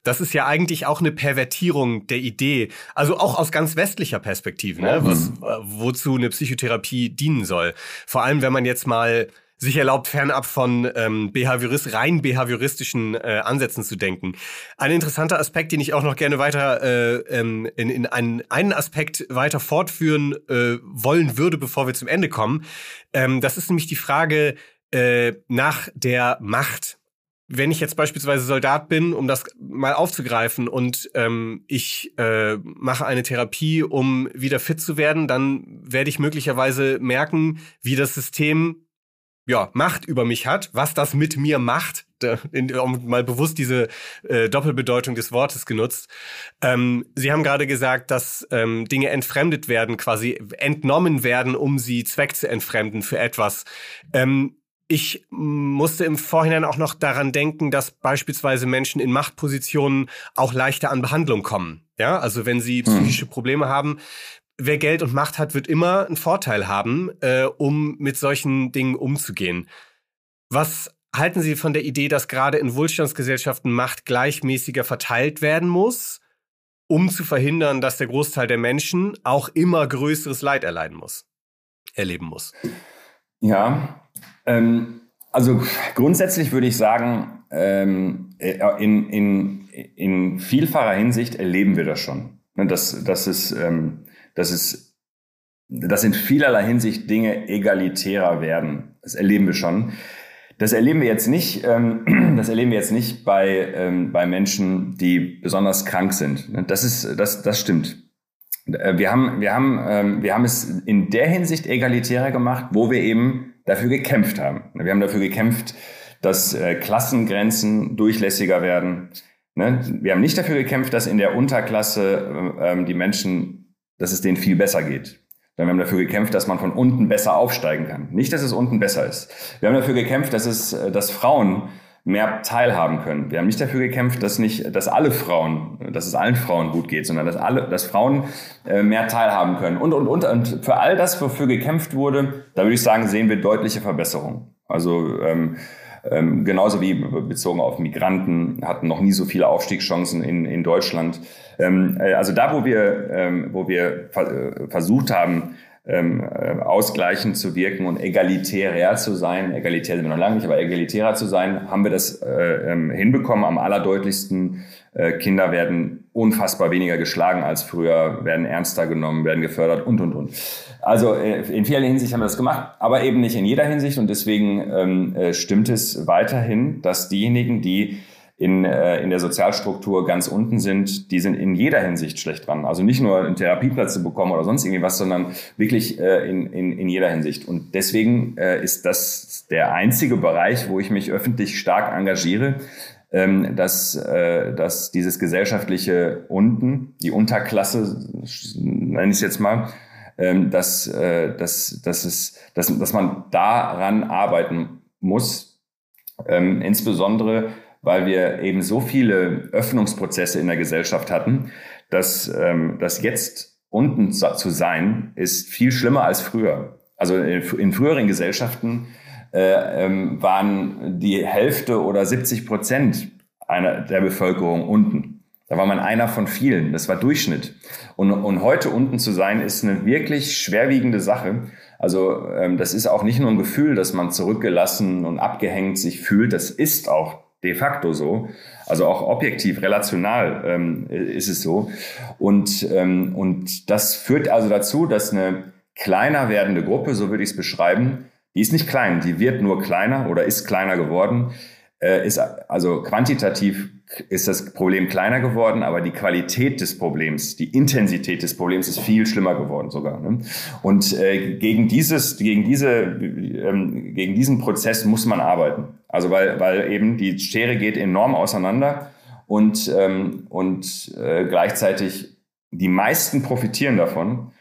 Das ist ja eigentlich auch eine Pervertierung der Idee, also auch aus ganz westlicher Perspektive, ne? Was, äh, wozu eine Psychotherapie dienen soll. Vor allem, wenn man jetzt mal sich erlaubt, fernab von ähm, behaviorist, rein behavioristischen äh, Ansätzen zu denken. Ein interessanter Aspekt, den ich auch noch gerne weiter äh, ähm, in, in einen, einen Aspekt weiter fortführen äh, wollen würde, bevor wir zum Ende kommen, ähm, das ist nämlich die Frage, äh, nach der Macht. Wenn ich jetzt beispielsweise Soldat bin, um das mal aufzugreifen, und ähm, ich äh, mache eine Therapie, um wieder fit zu werden, dann werde ich möglicherweise merken, wie das System ja, Macht über mich hat, was das mit mir macht, um mal bewusst diese äh, Doppelbedeutung des Wortes genutzt. Ähm, Sie haben gerade gesagt, dass ähm, Dinge entfremdet werden, quasi entnommen werden, um sie Zweck zu entfremden für etwas. Ähm, ich musste im Vorhinein auch noch daran denken, dass beispielsweise Menschen in Machtpositionen auch leichter an Behandlung kommen. Ja, also wenn sie hm. psychische Probleme haben, wer Geld und Macht hat, wird immer einen Vorteil haben, äh, um mit solchen Dingen umzugehen. Was halten Sie von der Idee, dass gerade in Wohlstandsgesellschaften Macht gleichmäßiger verteilt werden muss, um zu verhindern, dass der Großteil der Menschen auch immer größeres Leid erleiden muss, erleben muss? Ja, ähm, Also grundsätzlich würde ich sagen, ähm, äh, in, in, in vielfacher Hinsicht erleben wir das schon. Ne, dass, dass, es, ähm, dass, es, dass in vielerlei Hinsicht Dinge egalitärer werden. Das erleben wir schon. Das erleben wir jetzt nicht, ähm, das erleben wir jetzt nicht bei, ähm, bei Menschen, die besonders krank sind. Ne, das ist, das, das stimmt. Äh, wir haben, wir haben, ähm, wir haben es in der Hinsicht egalitärer gemacht, wo wir eben dafür gekämpft haben. Wir haben dafür gekämpft, dass äh, Klassengrenzen durchlässiger werden. Ne? Wir haben nicht dafür gekämpft, dass in der Unterklasse ähm, die Menschen, dass es denen viel besser geht. Wir haben dafür gekämpft, dass man von unten besser aufsteigen kann. Nicht, dass es unten besser ist. Wir haben dafür gekämpft, dass es, äh, dass Frauen mehr teilhaben können. Wir haben nicht dafür gekämpft, dass nicht, dass alle Frauen, dass es allen Frauen gut geht, sondern dass alle, dass Frauen äh, mehr teilhaben können. Und, und, und, und für all das, wofür gekämpft wurde, da würde ich sagen, sehen wir deutliche Verbesserungen. Also, ähm, ähm, genauso wie bezogen auf Migranten hatten noch nie so viele Aufstiegschancen in, in Deutschland. Ähm, äh, also da, wo wir, ähm, wo wir äh, versucht haben, ähm, äh, ausgleichend zu wirken und egalitärer zu sein. Egalitär sind wir noch lange nicht, aber egalitärer zu sein, haben wir das äh, ähm, hinbekommen. Am allerdeutlichsten äh, Kinder werden unfassbar weniger geschlagen als früher, werden ernster genommen, werden gefördert und, und, und. Also äh, in vieler Hinsicht haben wir das gemacht, aber eben nicht in jeder Hinsicht. Und deswegen ähm, äh, stimmt es weiterhin, dass diejenigen, die in, äh, in der Sozialstruktur ganz unten sind, die sind in jeder Hinsicht schlecht dran. Also nicht nur einen Therapieplatz zu bekommen oder sonst irgendwie was, sondern wirklich äh, in, in, in jeder Hinsicht. Und deswegen äh, ist das der einzige Bereich, wo ich mich öffentlich stark engagiere, ähm, dass, äh, dass dieses gesellschaftliche Unten, die Unterklasse, nenne ich es jetzt mal, ähm, dass, äh, dass, dass, es, dass, dass man daran arbeiten muss, ähm, insbesondere weil wir eben so viele Öffnungsprozesse in der Gesellschaft hatten, dass, ähm, dass jetzt unten zu sein, ist viel schlimmer als früher. Also in, in früheren Gesellschaften äh, ähm, waren die Hälfte oder 70 Prozent einer der Bevölkerung unten. Da war man einer von vielen. Das war Durchschnitt. Und, und heute unten zu sein, ist eine wirklich schwerwiegende Sache. Also ähm, das ist auch nicht nur ein Gefühl, dass man zurückgelassen und abgehängt sich fühlt. Das ist auch de facto so. Also auch objektiv, relational ähm, ist es so. Und, ähm, und das führt also dazu, dass eine kleiner werdende Gruppe, so würde ich es beschreiben, die ist nicht klein, die wird nur kleiner oder ist kleiner geworden, äh, ist also quantitativ ist das Problem kleiner geworden, aber die Qualität des Problems, die Intensität des Problems ist viel schlimmer geworden sogar. Ne? Und äh, gegen dieses, gegen diese, ähm, gegen diesen Prozess muss man arbeiten. Also weil, weil eben die Schere geht enorm auseinander und und, und äh, gleichzeitig die meisten profitieren davon,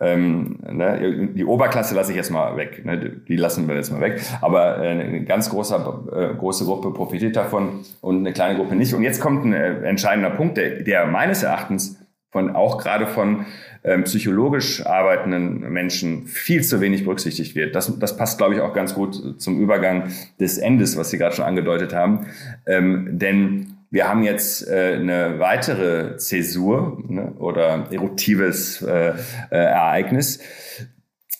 ähm, ne, die Oberklasse lasse ich jetzt mal weg, ne, die lassen wir jetzt mal weg. Aber äh, eine ganz große, äh, große Gruppe profitiert davon und eine kleine Gruppe nicht. Und jetzt kommt ein äh, entscheidender Punkt, der, der meines Erachtens von auch gerade von ähm, psychologisch arbeitenden Menschen viel zu wenig berücksichtigt wird. Das, das passt, glaube ich, auch ganz gut zum Übergang des Endes, was Sie gerade schon angedeutet haben. Ähm, denn wir haben jetzt äh, eine weitere Zäsur ne, oder eruptives äh, äh, Ereignis.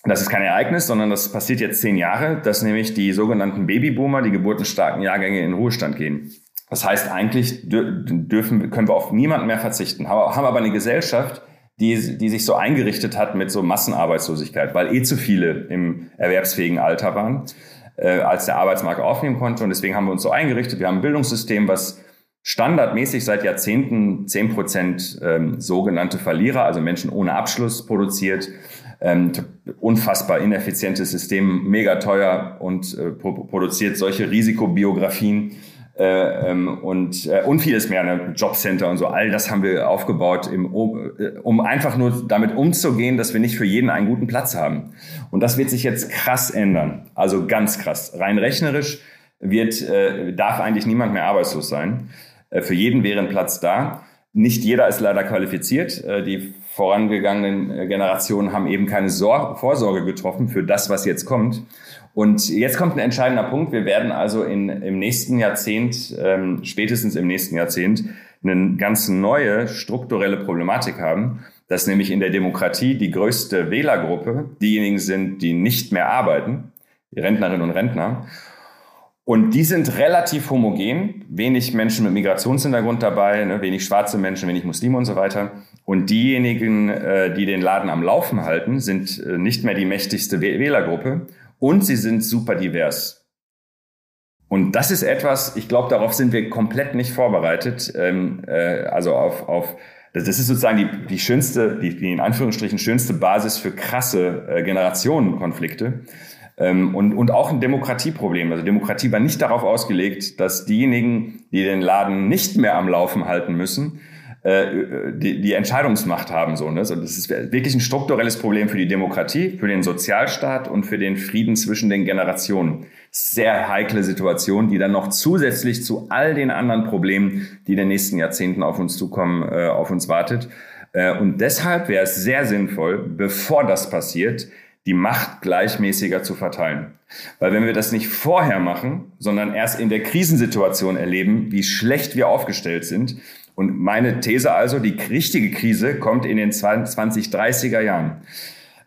Das ist kein Ereignis, sondern das passiert jetzt zehn Jahre, dass nämlich die sogenannten Babyboomer, die geburtenstarken Jahrgänge, in Ruhestand gehen. Das heißt, eigentlich dürfen, können wir auf niemanden mehr verzichten, haben aber eine Gesellschaft, die, die sich so eingerichtet hat mit so Massenarbeitslosigkeit, weil eh zu viele im erwerbsfähigen Alter waren, äh, als der Arbeitsmarkt aufnehmen konnte. Und deswegen haben wir uns so eingerichtet. Wir haben ein Bildungssystem, was standardmäßig seit Jahrzehnten zehn Prozent ähm, sogenannte Verlierer, also Menschen ohne Abschluss produziert. Ähm, unfassbar ineffizientes System, mega teuer und äh, produziert solche Risikobiografien äh, ähm, und, äh, und vieles mehr, ne? Jobcenter und so. All das haben wir aufgebaut, im, äh, um einfach nur damit umzugehen, dass wir nicht für jeden einen guten Platz haben. Und das wird sich jetzt krass ändern. Also ganz krass. Rein rechnerisch wird, äh, darf eigentlich niemand mehr arbeitslos sein. Äh, für jeden wäre ein Platz da. Nicht jeder ist leider qualifiziert. Äh, die vorangegangenen äh, Generationen haben eben keine Sor Vorsorge getroffen für das, was jetzt kommt. Und jetzt kommt ein entscheidender Punkt. Wir werden also in, im nächsten Jahrzehnt, ähm, spätestens im nächsten Jahrzehnt, eine ganz neue strukturelle Problematik haben, dass nämlich in der Demokratie die größte Wählergruppe diejenigen sind, die nicht mehr arbeiten, die Rentnerinnen und Rentner. Und die sind relativ homogen, wenig Menschen mit Migrationshintergrund dabei, ne, wenig schwarze Menschen, wenig Muslime und so weiter. Und diejenigen, äh, die den Laden am Laufen halten, sind äh, nicht mehr die mächtigste Wählergruppe und sie sind super divers. Und das ist etwas, ich glaube, darauf sind wir komplett nicht vorbereitet. Ähm, äh, also auf, auf das ist sozusagen die, die schönste, die, die in Anführungsstrichen schönste Basis für krasse äh, Generationenkonflikte. Ähm, und, und auch ein Demokratieproblem. Also Demokratie war nicht darauf ausgelegt, dass diejenigen, die den Laden nicht mehr am Laufen halten müssen, äh, die, die Entscheidungsmacht haben. So, ne? also das ist wirklich ein strukturelles Problem für die Demokratie, für den Sozialstaat und für den Frieden zwischen den Generationen. Sehr heikle Situation, die dann noch zusätzlich zu all den anderen Problemen, die in den nächsten Jahrzehnten auf uns zukommen, äh, auf uns wartet. Äh, und deshalb wäre es sehr sinnvoll, bevor das passiert, die Macht gleichmäßiger zu verteilen. Weil wenn wir das nicht vorher machen, sondern erst in der Krisensituation erleben, wie schlecht wir aufgestellt sind, und meine These also, die richtige Krise kommt in den 2030er Jahren.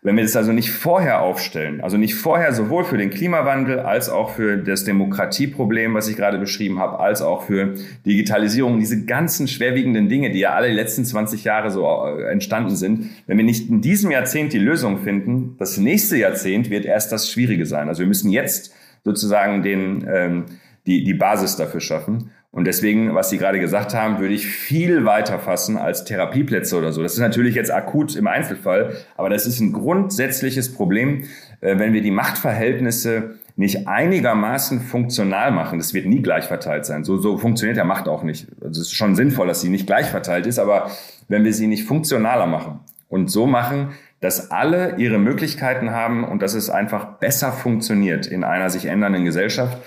Wenn wir das also nicht vorher aufstellen, also nicht vorher sowohl für den Klimawandel als auch für das Demokratieproblem, was ich gerade beschrieben habe, als auch für Digitalisierung, diese ganzen schwerwiegenden Dinge, die ja alle letzten 20 Jahre so äh, entstanden sind, wenn wir nicht in diesem Jahrzehnt die Lösung finden, das nächste Jahrzehnt wird erst das Schwierige sein. Also wir müssen jetzt sozusagen den, ähm, die, die Basis dafür schaffen. Und deswegen, was Sie gerade gesagt haben, würde ich viel weiter fassen als Therapieplätze oder so. Das ist natürlich jetzt akut im Einzelfall, aber das ist ein grundsätzliches Problem, äh, wenn wir die Machtverhältnisse nicht einigermaßen funktional machen. Das wird nie gleich verteilt sein. So, so funktioniert der Macht auch nicht. Also es ist schon sinnvoll, dass sie nicht gleich verteilt ist, aber wenn wir sie nicht funktionaler machen und so machen, dass alle ihre Möglichkeiten haben und dass es einfach besser funktioniert in einer sich ändernden Gesellschaft,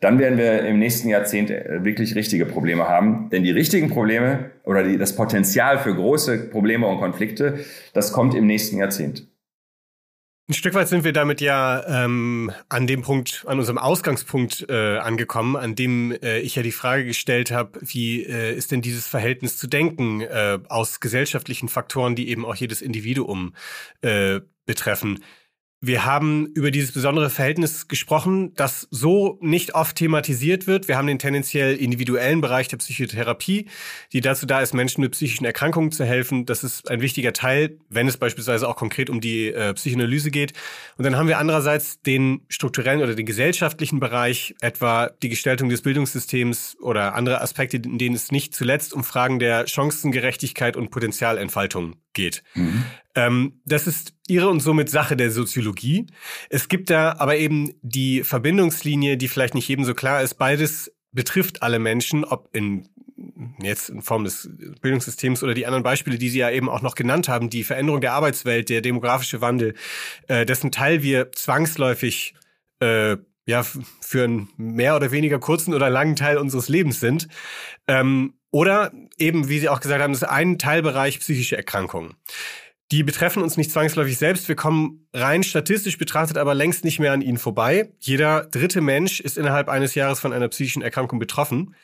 dann werden wir im nächsten Jahrzehnt äh, wirklich richtige Probleme haben. Denn die richtigen Probleme oder die, das Potenzial für große Probleme und Konflikte, das kommt im nächsten Jahrzehnt. Ein Stück weit sind wir damit ja ähm, an dem Punkt, an unserem Ausgangspunkt äh, angekommen, an dem äh, ich ja die Frage gestellt habe, wie äh, ist denn dieses Verhältnis zu denken äh, aus gesellschaftlichen Faktoren, die eben auch jedes Individuum äh, betreffen. Wir haben über dieses besondere Verhältnis gesprochen, das so nicht oft thematisiert wird. Wir haben den tendenziell individuellen Bereich der Psychotherapie, die dazu da ist, Menschen mit psychischen Erkrankungen zu helfen. Das ist ein wichtiger Teil, wenn es beispielsweise auch konkret um die äh, Psychoanalyse geht. Und dann haben wir andererseits den strukturellen oder den gesellschaftlichen Bereich, etwa die Gestaltung des Bildungssystems oder andere Aspekte, in denen es nicht zuletzt um Fragen der Chancengerechtigkeit und Potenzialentfaltung geht. Mhm. Ähm, das ist ihre und somit Sache der Soziologie. Es gibt da aber eben die Verbindungslinie, die vielleicht nicht jedem so klar ist. Beides betrifft alle Menschen, ob in jetzt in Form des Bildungssystems oder die anderen Beispiele, die Sie ja eben auch noch genannt haben, die Veränderung der Arbeitswelt, der demografische Wandel, äh, dessen Teil wir zwangsläufig äh, ja für einen mehr oder weniger kurzen oder langen Teil unseres Lebens sind. Ähm, oder eben, wie Sie auch gesagt haben, ist ein Teilbereich psychische Erkrankungen. Die betreffen uns nicht zwangsläufig selbst. Wir kommen rein statistisch betrachtet aber längst nicht mehr an ihnen vorbei. Jeder dritte Mensch ist innerhalb eines Jahres von einer psychischen Erkrankung betroffen.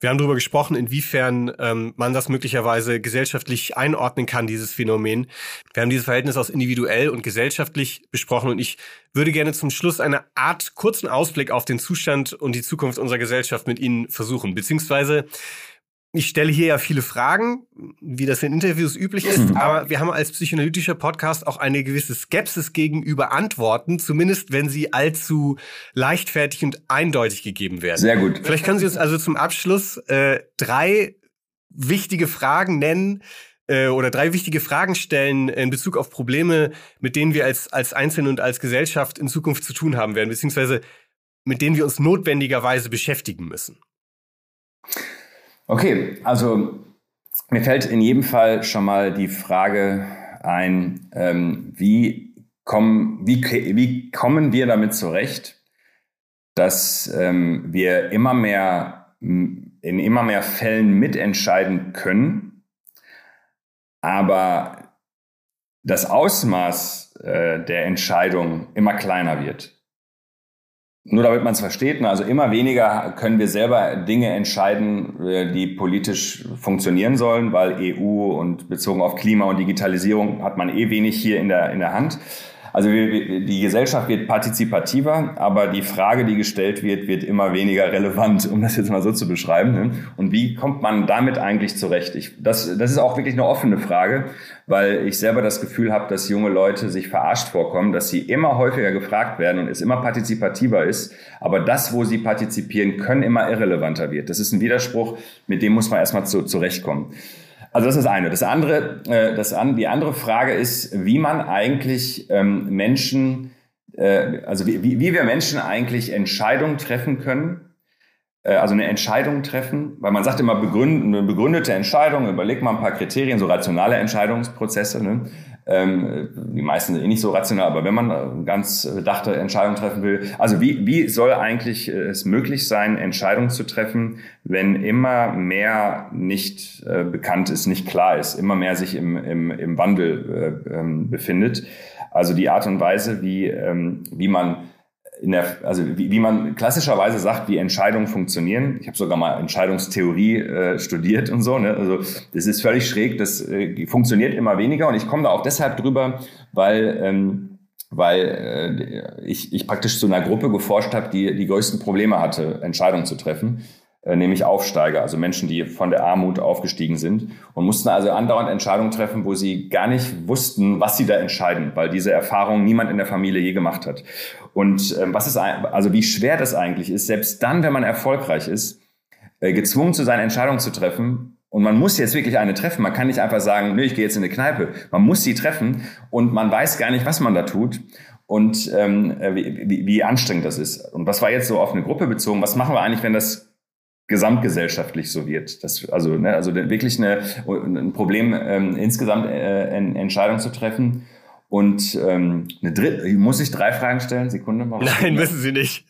Wir haben darüber gesprochen, inwiefern ähm, man das möglicherweise gesellschaftlich einordnen kann, dieses Phänomen. Wir haben dieses Verhältnis aus individuell und gesellschaftlich besprochen und ich würde gerne zum Schluss eine Art kurzen Ausblick auf den Zustand und die Zukunft unserer Gesellschaft mit Ihnen versuchen, beziehungsweise ich stelle hier ja viele Fragen, wie das in Interviews üblich ist, mhm. aber wir haben als psychoanalytischer Podcast auch eine gewisse Skepsis gegenüber Antworten, zumindest wenn sie allzu leichtfertig und eindeutig gegeben werden. Sehr gut. Vielleicht können Sie uns also zum Abschluss äh, drei wichtige Fragen nennen, äh, oder drei wichtige Fragen stellen in Bezug auf Probleme, mit denen wir als, als Einzelne und als Gesellschaft in Zukunft zu tun haben werden, beziehungsweise mit denen wir uns notwendigerweise beschäftigen müssen. Okay, also mir fällt in jedem Fall schon mal die Frage ein, ähm, wie, kommen, wie, wie kommen wir damit zurecht, dass ähm, wir immer mehr in immer mehr Fällen mitentscheiden können, aber das Ausmaß äh, der Entscheidung immer kleiner wird. Nur damit man es versteht, ne, also immer weniger können wir selber Dinge entscheiden, äh, die politisch funktionieren sollen, weil EU und bezogen auf Klima und Digitalisierung hat man eh wenig hier in der, in der Hand. Also die Gesellschaft wird partizipativer, aber die Frage, die gestellt wird, wird immer weniger relevant, um das jetzt mal so zu beschreiben. Ne? Und wie kommt man damit eigentlich zurecht? Ich, das, das ist auch wirklich eine offene Frage, weil ich selber das Gefühl habe, dass junge Leute sich verarscht vorkommen, dass sie immer häufiger gefragt werden und es immer partizipativer ist, aber das, wo sie partizipieren können, immer irrelevanter wird. Das ist ein Widerspruch, mit dem muss man erstmal zu, zurechtkommen. Also das ist das eine. Das andere, äh, das an, die andere Frage ist, wie man eigentlich ähm, Menschen, äh, also wie, wie wir Menschen eigentlich Entscheidungen treffen können, äh, also eine Entscheidung treffen, weil man sagt immer eine begründete Entscheidung, überlegt mal ein paar Kriterien, so rationale Entscheidungsprozesse. Ne? Ähm, die meisten sind eh nicht so rational, aber wenn man eine ganz bedachte Entscheidung treffen will, also wie, wie soll eigentlich äh, es möglich sein, Entscheidungen zu treffen, wenn immer mehr nicht äh, bekannt ist, nicht klar ist, immer mehr sich im, im, im Wandel äh, ähm, befindet? Also die Art und Weise, wie, ähm, wie man in der, also wie, wie man klassischerweise sagt, wie Entscheidungen funktionieren. Ich habe sogar mal Entscheidungstheorie äh, studiert und so. Ne? Also das ist völlig schräg. Das äh, funktioniert immer weniger und ich komme da auch deshalb drüber, weil ähm, weil äh, ich, ich praktisch zu einer Gruppe geforscht habe, die die größten Probleme hatte, Entscheidungen zu treffen. Äh, nämlich Aufsteiger, also Menschen, die von der Armut aufgestiegen sind und mussten also andauernd Entscheidungen treffen, wo sie gar nicht wussten, was sie da entscheiden, weil diese Erfahrung niemand in der Familie je gemacht hat. Und ähm, was ist also wie schwer das eigentlich ist, selbst dann, wenn man erfolgreich ist, äh, gezwungen zu sein, Entscheidungen zu treffen. Und man muss jetzt wirklich eine treffen. Man kann nicht einfach sagen, nö, ich gehe jetzt in eine Kneipe. Man muss sie treffen und man weiß gar nicht, was man da tut und ähm, äh, wie, wie, wie anstrengend das ist. Und was war jetzt so auf eine Gruppe bezogen? Was machen wir eigentlich, wenn das gesamtgesellschaftlich so wird. Das, also, ne, also wirklich eine, ein Problem, ähm, insgesamt äh, Entscheidungen zu treffen. Und ähm, eine dritte, muss ich drei Fragen stellen? Sekunde mal. Nein, müssen Sie nicht.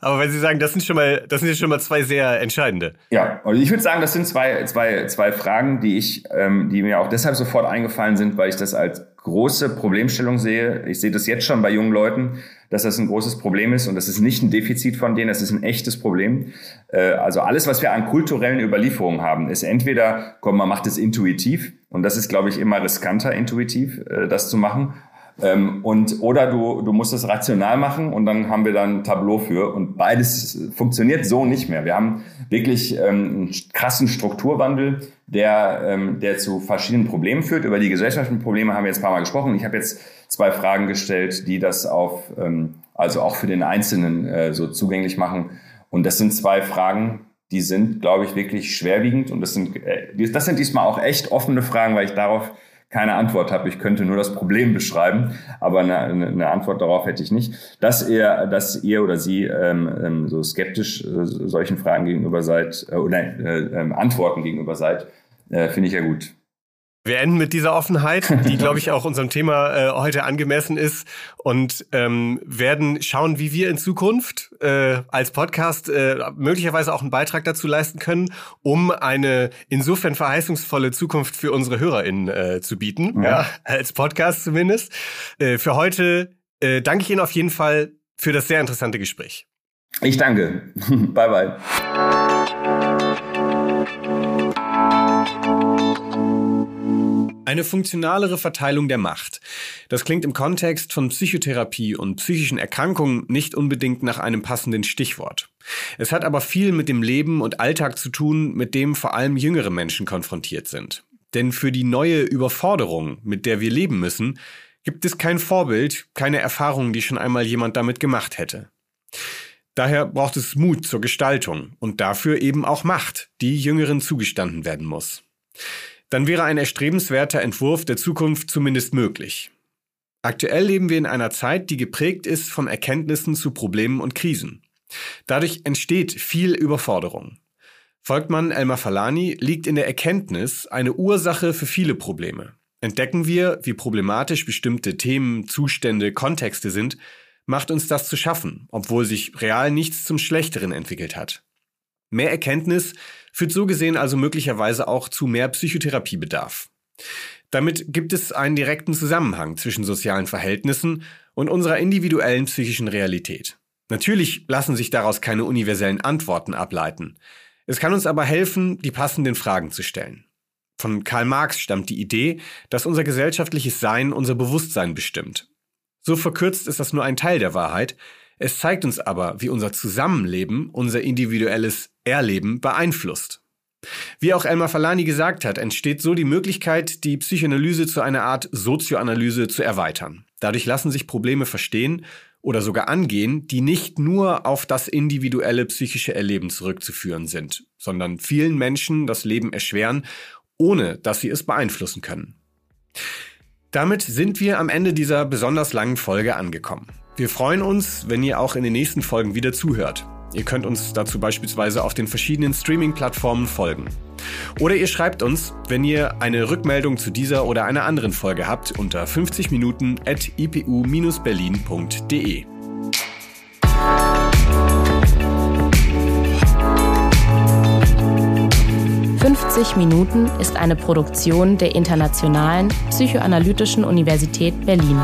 Aber wenn Sie sagen, das sind schon mal, das sind schon mal zwei sehr entscheidende. Ja, und ich würde sagen, das sind zwei, zwei, zwei Fragen, die ich, ähm, die mir auch deshalb sofort eingefallen sind, weil ich das als große Problemstellung sehe. Ich sehe das jetzt schon bei jungen Leuten, dass das ein großes Problem ist und das ist nicht ein Defizit von denen, das ist ein echtes Problem. Äh, also alles, was wir an kulturellen Überlieferungen haben, ist entweder, komm, man macht es intuitiv und das ist, glaube ich, immer riskanter intuitiv, äh, das zu machen. Ähm, und oder du, du musst es rational machen und dann haben wir dann ein Tableau für und beides funktioniert so nicht mehr. Wir haben wirklich ähm, einen krassen Strukturwandel, der, ähm, der zu verschiedenen Problemen führt. Über die gesellschaftlichen Probleme haben wir jetzt ein paar Mal gesprochen. Ich habe jetzt zwei Fragen gestellt, die das auf, ähm, also auch für den Einzelnen äh, so zugänglich machen. Und das sind zwei Fragen, die sind, glaube ich, wirklich schwerwiegend. Und das sind, äh, das sind diesmal auch echt offene Fragen, weil ich darauf keine Antwort habe. Ich könnte nur das Problem beschreiben, aber eine, eine Antwort darauf hätte ich nicht. Dass ihr, dass ihr oder Sie ähm, ähm so skeptisch äh, solchen Fragen gegenüber seid äh, oder äh, äh, Antworten gegenüber seid, äh, finde ich ja gut. Wir enden mit dieser Offenheit, die, glaube ich, auch unserem Thema äh, heute angemessen ist und ähm, werden schauen, wie wir in Zukunft äh, als Podcast äh, möglicherweise auch einen Beitrag dazu leisten können, um eine insofern verheißungsvolle Zukunft für unsere HörerInnen äh, zu bieten, ja. ja als Podcast zumindest. Äh, für heute äh, danke ich Ihnen auf jeden Fall für das sehr interessante Gespräch. Ich danke. bye bye. Eine funktionalere Verteilung der Macht. Das klingt im Kontext von Psychotherapie und psychischen Erkrankungen nicht unbedingt nach einem passenden Stichwort. Es hat aber viel mit dem Leben und Alltag zu tun, mit dem vor allem jüngere Menschen konfrontiert sind. Denn für die neue Überforderung, mit der wir leben müssen, gibt es kein Vorbild, keine Erfahrung, die schon einmal jemand damit gemacht hätte. Daher braucht es Mut zur Gestaltung und dafür eben auch Macht, die Jüngeren zugestanden werden muss dann wäre ein erstrebenswerter Entwurf der Zukunft zumindest möglich. Aktuell leben wir in einer Zeit, die geprägt ist von Erkenntnissen zu Problemen und Krisen. Dadurch entsteht viel Überforderung. Folgt man Elmar Falani, liegt in der Erkenntnis eine Ursache für viele Probleme. Entdecken wir, wie problematisch bestimmte Themen, Zustände, Kontexte sind, macht uns das zu schaffen, obwohl sich real nichts zum Schlechteren entwickelt hat. Mehr Erkenntnis führt so gesehen also möglicherweise auch zu mehr Psychotherapiebedarf. Damit gibt es einen direkten Zusammenhang zwischen sozialen Verhältnissen und unserer individuellen psychischen Realität. Natürlich lassen sich daraus keine universellen Antworten ableiten. Es kann uns aber helfen, die passenden Fragen zu stellen. Von Karl Marx stammt die Idee, dass unser gesellschaftliches Sein unser Bewusstsein bestimmt. So verkürzt ist das nur ein Teil der Wahrheit. Es zeigt uns aber, wie unser Zusammenleben unser individuelles Erleben beeinflusst. Wie auch Elmar Falani gesagt hat, entsteht so die Möglichkeit, die Psychoanalyse zu einer Art Sozioanalyse zu erweitern. Dadurch lassen sich Probleme verstehen oder sogar angehen, die nicht nur auf das individuelle psychische Erleben zurückzuführen sind, sondern vielen Menschen das Leben erschweren, ohne dass sie es beeinflussen können. Damit sind wir am Ende dieser besonders langen Folge angekommen. Wir freuen uns, wenn ihr auch in den nächsten Folgen wieder zuhört. Ihr könnt uns dazu beispielsweise auf den verschiedenen Streaming-Plattformen folgen. Oder ihr schreibt uns, wenn ihr eine Rückmeldung zu dieser oder einer anderen Folge habt, unter 50 Minuten at ipu-berlin.de. »50 Minuten« ist eine Produktion der Internationalen Psychoanalytischen Universität Berlin.